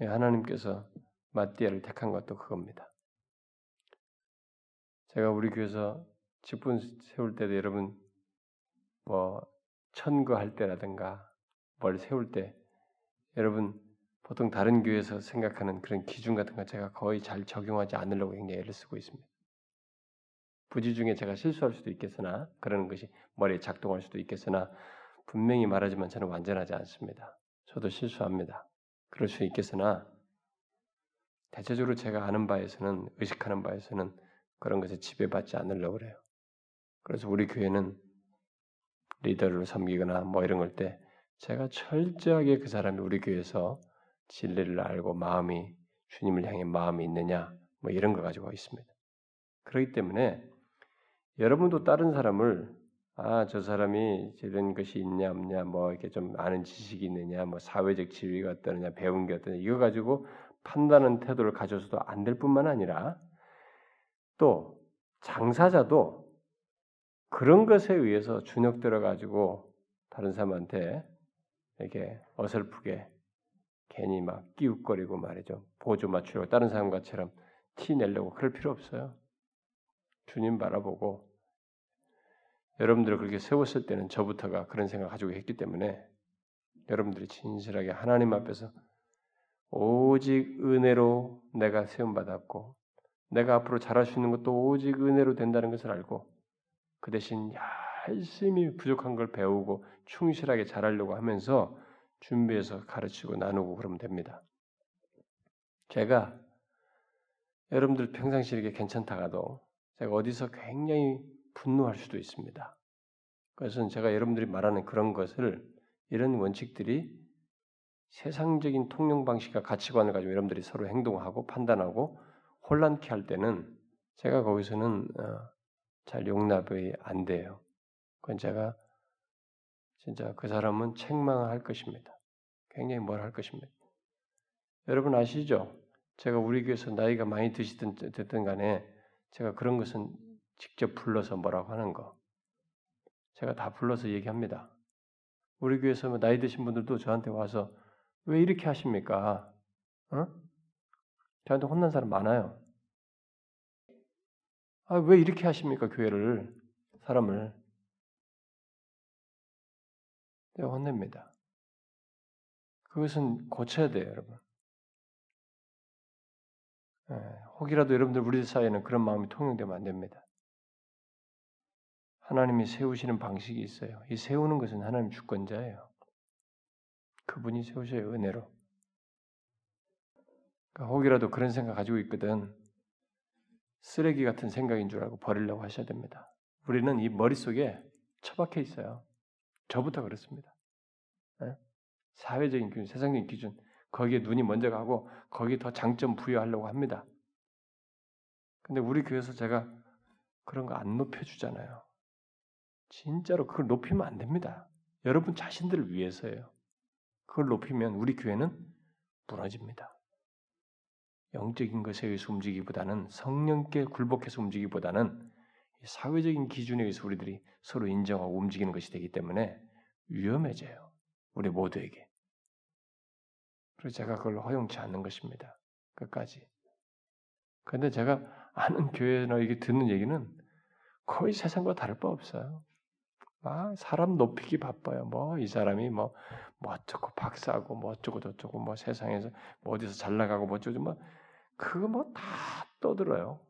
예, 하나님께서 마띠아를 택한 것도 그겁니다. 제가 우리 교회에서 직분 세울 때도 여러분 뭐 천거할 때라든가 뭘 세울 때 여러분 보통 다른 교회에서 생각하는 그런 기준 같은 거 제가 거의 잘 적용하지 않으려고 굉장히 애를 쓰고 있습니다. 부지 중에 제가 실수할 수도 있겠으나 그러는 것이 머리에 작동할 수도 있겠으나 분명히 말하지만 저는 완전하지 않습니다. 저도 실수합니다. 그럴 수 있겠으나 대체적으로 제가 아는 바에서는 의식하는 바에서는 그런 것에 지배받지 않으려고 그래요. 그래서 우리 교회는 리더를 섬기거나 뭐 이런 걸 때 제가 철저하게 그 사람이 우리 교회에서 진리를 알고 마음이 주님을 향해 마음이 있느냐 뭐 이런 거 가지고 있습니다. 그렇기 때문에 여러분도 다른 사람을 아, 저 사람이 이런 것이 있냐 없냐, 뭐 이렇게 좀 아는 지식이 있느냐, 뭐 사회적 지위가 어떠느냐, 배운 게 어떠냐, 이거 가지고 판단하는 태도를 가져서도 안 될 뿐만 아니라 또 장사자도 그런 것에 의해서 주눅들어 가지고 다른 사람한테 이렇게 어설프게 괜히 막 끼웃거리고 말이죠. 보조 맞추려고 다른 사람과처럼 티 내려고 그럴 필요 없어요. 주님 바라보고 여러분들을 그렇게 세웠을 때는 저부터가 그런 생각 을 가지고 했기 때문에 여러분들이 진실하게 하나님 앞에서 오직 은혜로 내가 세움 받았고 내가 앞으로 잘할 수 있는 것도 오직 은혜로 된다는 것을 알고 그 대신 열심히 부족한 걸 배우고 충실하게 잘하려고 하면서 준비해서 가르치고 나누고 그러면 됩니다. 제가 여러분들 평상시에 이렇게 괜찮다가도 제가 어디서 굉장히 분노할 수도 있습니다. 그것은 제가 여러분들이 말하는 그런 것을 이런 원칙들이 세상적인 통용 방식과 가치관을 가지고 여러분들이 서로 행동하고 판단하고 혼란케 할 때는 제가 거기서는 어, 잘 용납이 안 돼요. 그건 제가 진짜 그 사람은 책망할 것입니다. 굉장히 뭘 할 것입니다. 여러분 아시죠? 제가 우리 교회에서 나이가 많이 드시든 됐든 간에 제가 그런 것은 직접 불러서 뭐라고 하는 거 제가 다 불러서 얘기합니다. 우리 교회에서 뭐 나이 드신 분들도 저한테 와서 왜 이렇게 하십니까? 어? 저한테 혼난 사람 많아요. 아, 왜 이렇게 하십니까, 교회를, 사람을. 내가 혼냅니다. 그것은 고쳐야 돼요, 여러분. 예, 혹이라도 여러분들 우리 사이에는 그런 마음이 통용되면 안 됩니다. 하나님이 세우시는 방식이 있어요. 이 세우는 것은 하나님 주권자예요. 그분이 세우셔요, 은혜로. 그러니까 혹이라도 그런 생각 가지고 있거든. 쓰레기 같은 생각인 줄 알고 버리려고 하셔야 됩니다. 우리는 이 머릿속에 처박혀 있어요. 저부터 그렇습니다. 네? 사회적인 기준, 세상적인 기준, 거기에 눈이 먼저 가고 거기에 더 장점 부여하려고 합니다. 근데 우리 교회에서 제가 그런 거 안 높여주잖아요. 진짜로 그걸 높이면 안 됩니다. 여러분 자신들을 위해서예요. 그걸 높이면 우리 교회는 무너집니다. 영적인 것에 의해서 움직이기보다는 성령께 굴복해서 움직이기보다는 사회적인 기준에 의해서 우리들이 서로 인정하고 움직이는 것이 되기 때문에 위험해져요. 우리 모두에게. 그래서 제가 그걸 허용치 않는 것입니다. 끝까지. 그런데 제가 아는 교회나 이게 듣는 얘기는 거의 세상과 다를 바 없어요. 아, 사람 높이기 바빠요. 뭐 이 사람이 뭐, 뭐 어쩌고 박사고 뭐 어쩌고 저쩌고 뭐 세상에서 뭐 어디서 잘 나가고 뭐 어쩌고 뭐 그거 뭐 다 떠들어요.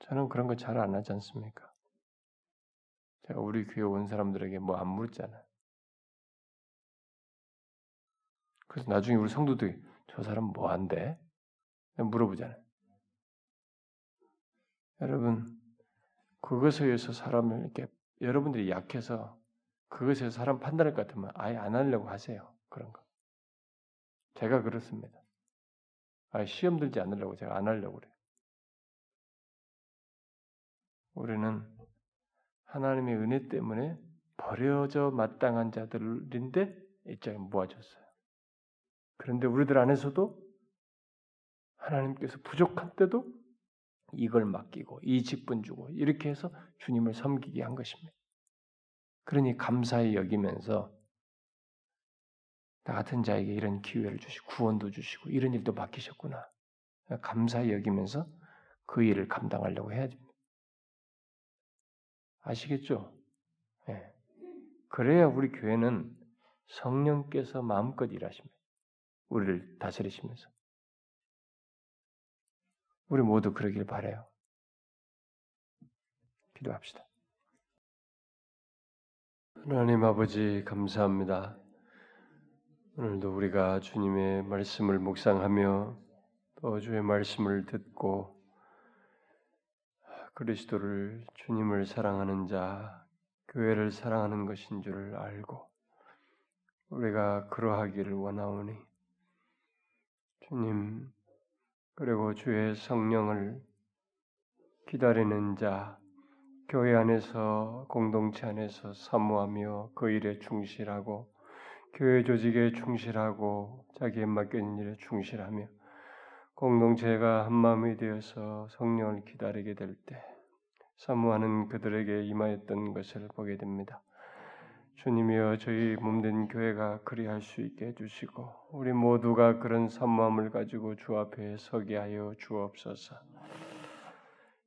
저는 그런 거 잘 안 하지 않습니까? 제가 우리 교회 온 사람들에게 뭐안 묻잖아요. 그래서 나중에 우리 성도들이 저 사람 뭐 한대? 물어보잖아요. 여러분, 그것에 의해서 사람을 이렇게 여러분들이 약해서 그것에 서 사람 판단할 것 같으면 아예 안 하려고 하세요. 그런 거. 제가 그렇습니다. 아, 시험 들지 않으려고 제가 안 하려고 그래요. 우리는 하나님의 은혜 때문에 버려져 마땅한 자들인데 입장에 모아졌어요. 그런데 우리들 안에서도 하나님께서 부족한 때도 이걸 맡기고 이 직분 주고 이렇게 해서 주님을 섬기게 한 것입니다. 그러니 감사히 여기면서 나 같은 자에게 이런 기회를 주시고 구원도 주시고 이런 일도 맡기셨구나. 감사히 여기면서 그 일을 감당하려고 해야 됩니다. 아시겠죠? 네. 그래야 우리 교회는 성령께서 마음껏 일하십니다. 우리를 다스리시면서. 우리 모두 그러길 바래요. 기도합시다. 하나님 아버지 감사합니다. 오늘도 우리가 주님의 말씀을 묵상하며 또 주의 말씀을 듣고 그리스도를 주님을 사랑하는 자, 교회를 사랑하는 것인 줄 알고 우리가 그러하기를 원하오니 주님 그리고 주의 성령을 기다리는 자, 교회 안에서 공동체 안에서 사모하며 그 일에 충실하고 교회 조직에 충실하고 자기에 맡겨진 일에 충실하며 공동체가 한 마음이 되어서 성령을 기다리게 될 때 사모하는 그들에게 임하였던 것을 보게 됩니다. 주님이여 저희 몸된 교회가 그리할 수 있게 해주시고 우리 모두가 그런 사모함을 가지고 주 앞에 서게 하여 주옵소서.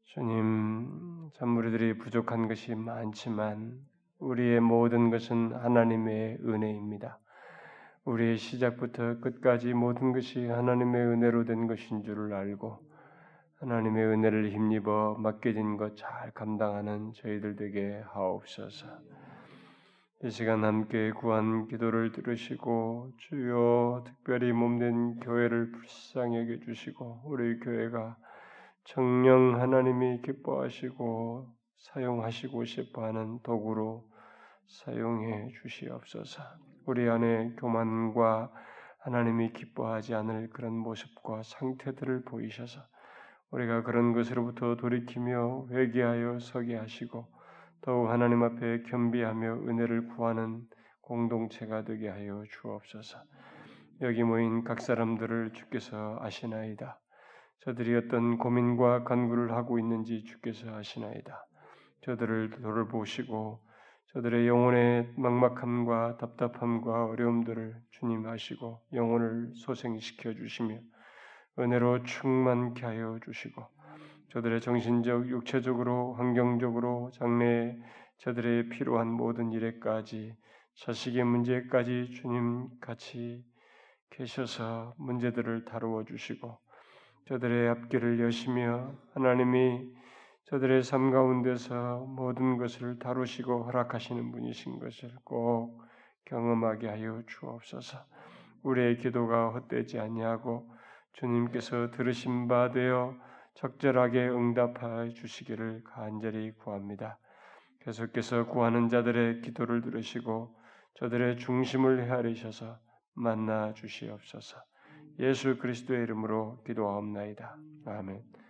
주님, 참 우리들이 부족한 것이 많지만 우리의 모든 것은 하나님의 은혜입니다. 우리의 시작부터 끝까지 모든 것이 하나님의 은혜로 된 것인 줄을 알고 하나님의 은혜를 힘입어 맡겨진 것 잘 감당하는 저희들 되게 하옵소서. 이 시간 함께 구한 기도를 들으시고 주여 특별히 몸된 교회를 불쌍히 여겨 주시고 우리 교회가 정령 하나님이 기뻐하시고 사용하시고 싶어하는 도구로 사용해 주시옵소서. 우리 안에 교만과 하나님이 기뻐하지 않을 그런 모습과 상태들을 보이셔서 우리가 그런 것으로부터 돌이키며 회개하여 서게 하시고 더욱 하나님 앞에 겸비하며 은혜를 구하는 공동체가 되게 하여 주옵소서. 여기 모인 각 사람들을 주께서 아시나이다. 저들이 어떤 고민과 간구를 하고 있는지 주께서 아시나이다. 저들을 돌보시고 저들의 영혼의 막막함과 답답함과 어려움들을 주님 아시고 영혼을 소생시켜 주시며 은혜로 충만케 하여 주시고 저들의 정신적, 육체적으로, 환경적으로 장래에 저들의 필요한 모든 일에까지 자식의 문제까지 주님 같이 계셔서 문제들을 다루어 주시고 저들의 앞길을 여시며 하나님이 저들의 삶 가운데서 모든 것을 다루시고 허락하시는 분이신 것을 꼭 경험하게 하여 주옵소서. 우리의 기도가 헛되지 아니하고 주님께서 들으신 바 되어 적절하게 응답하여 주시기를 간절히 구합니다. 계속해서 구하는 자들의 기도를 들으시고 저들의 중심을 헤아리셔서 만나 주시옵소서. 예수 그리스도의 이름으로 기도하옵나이다. 아멘.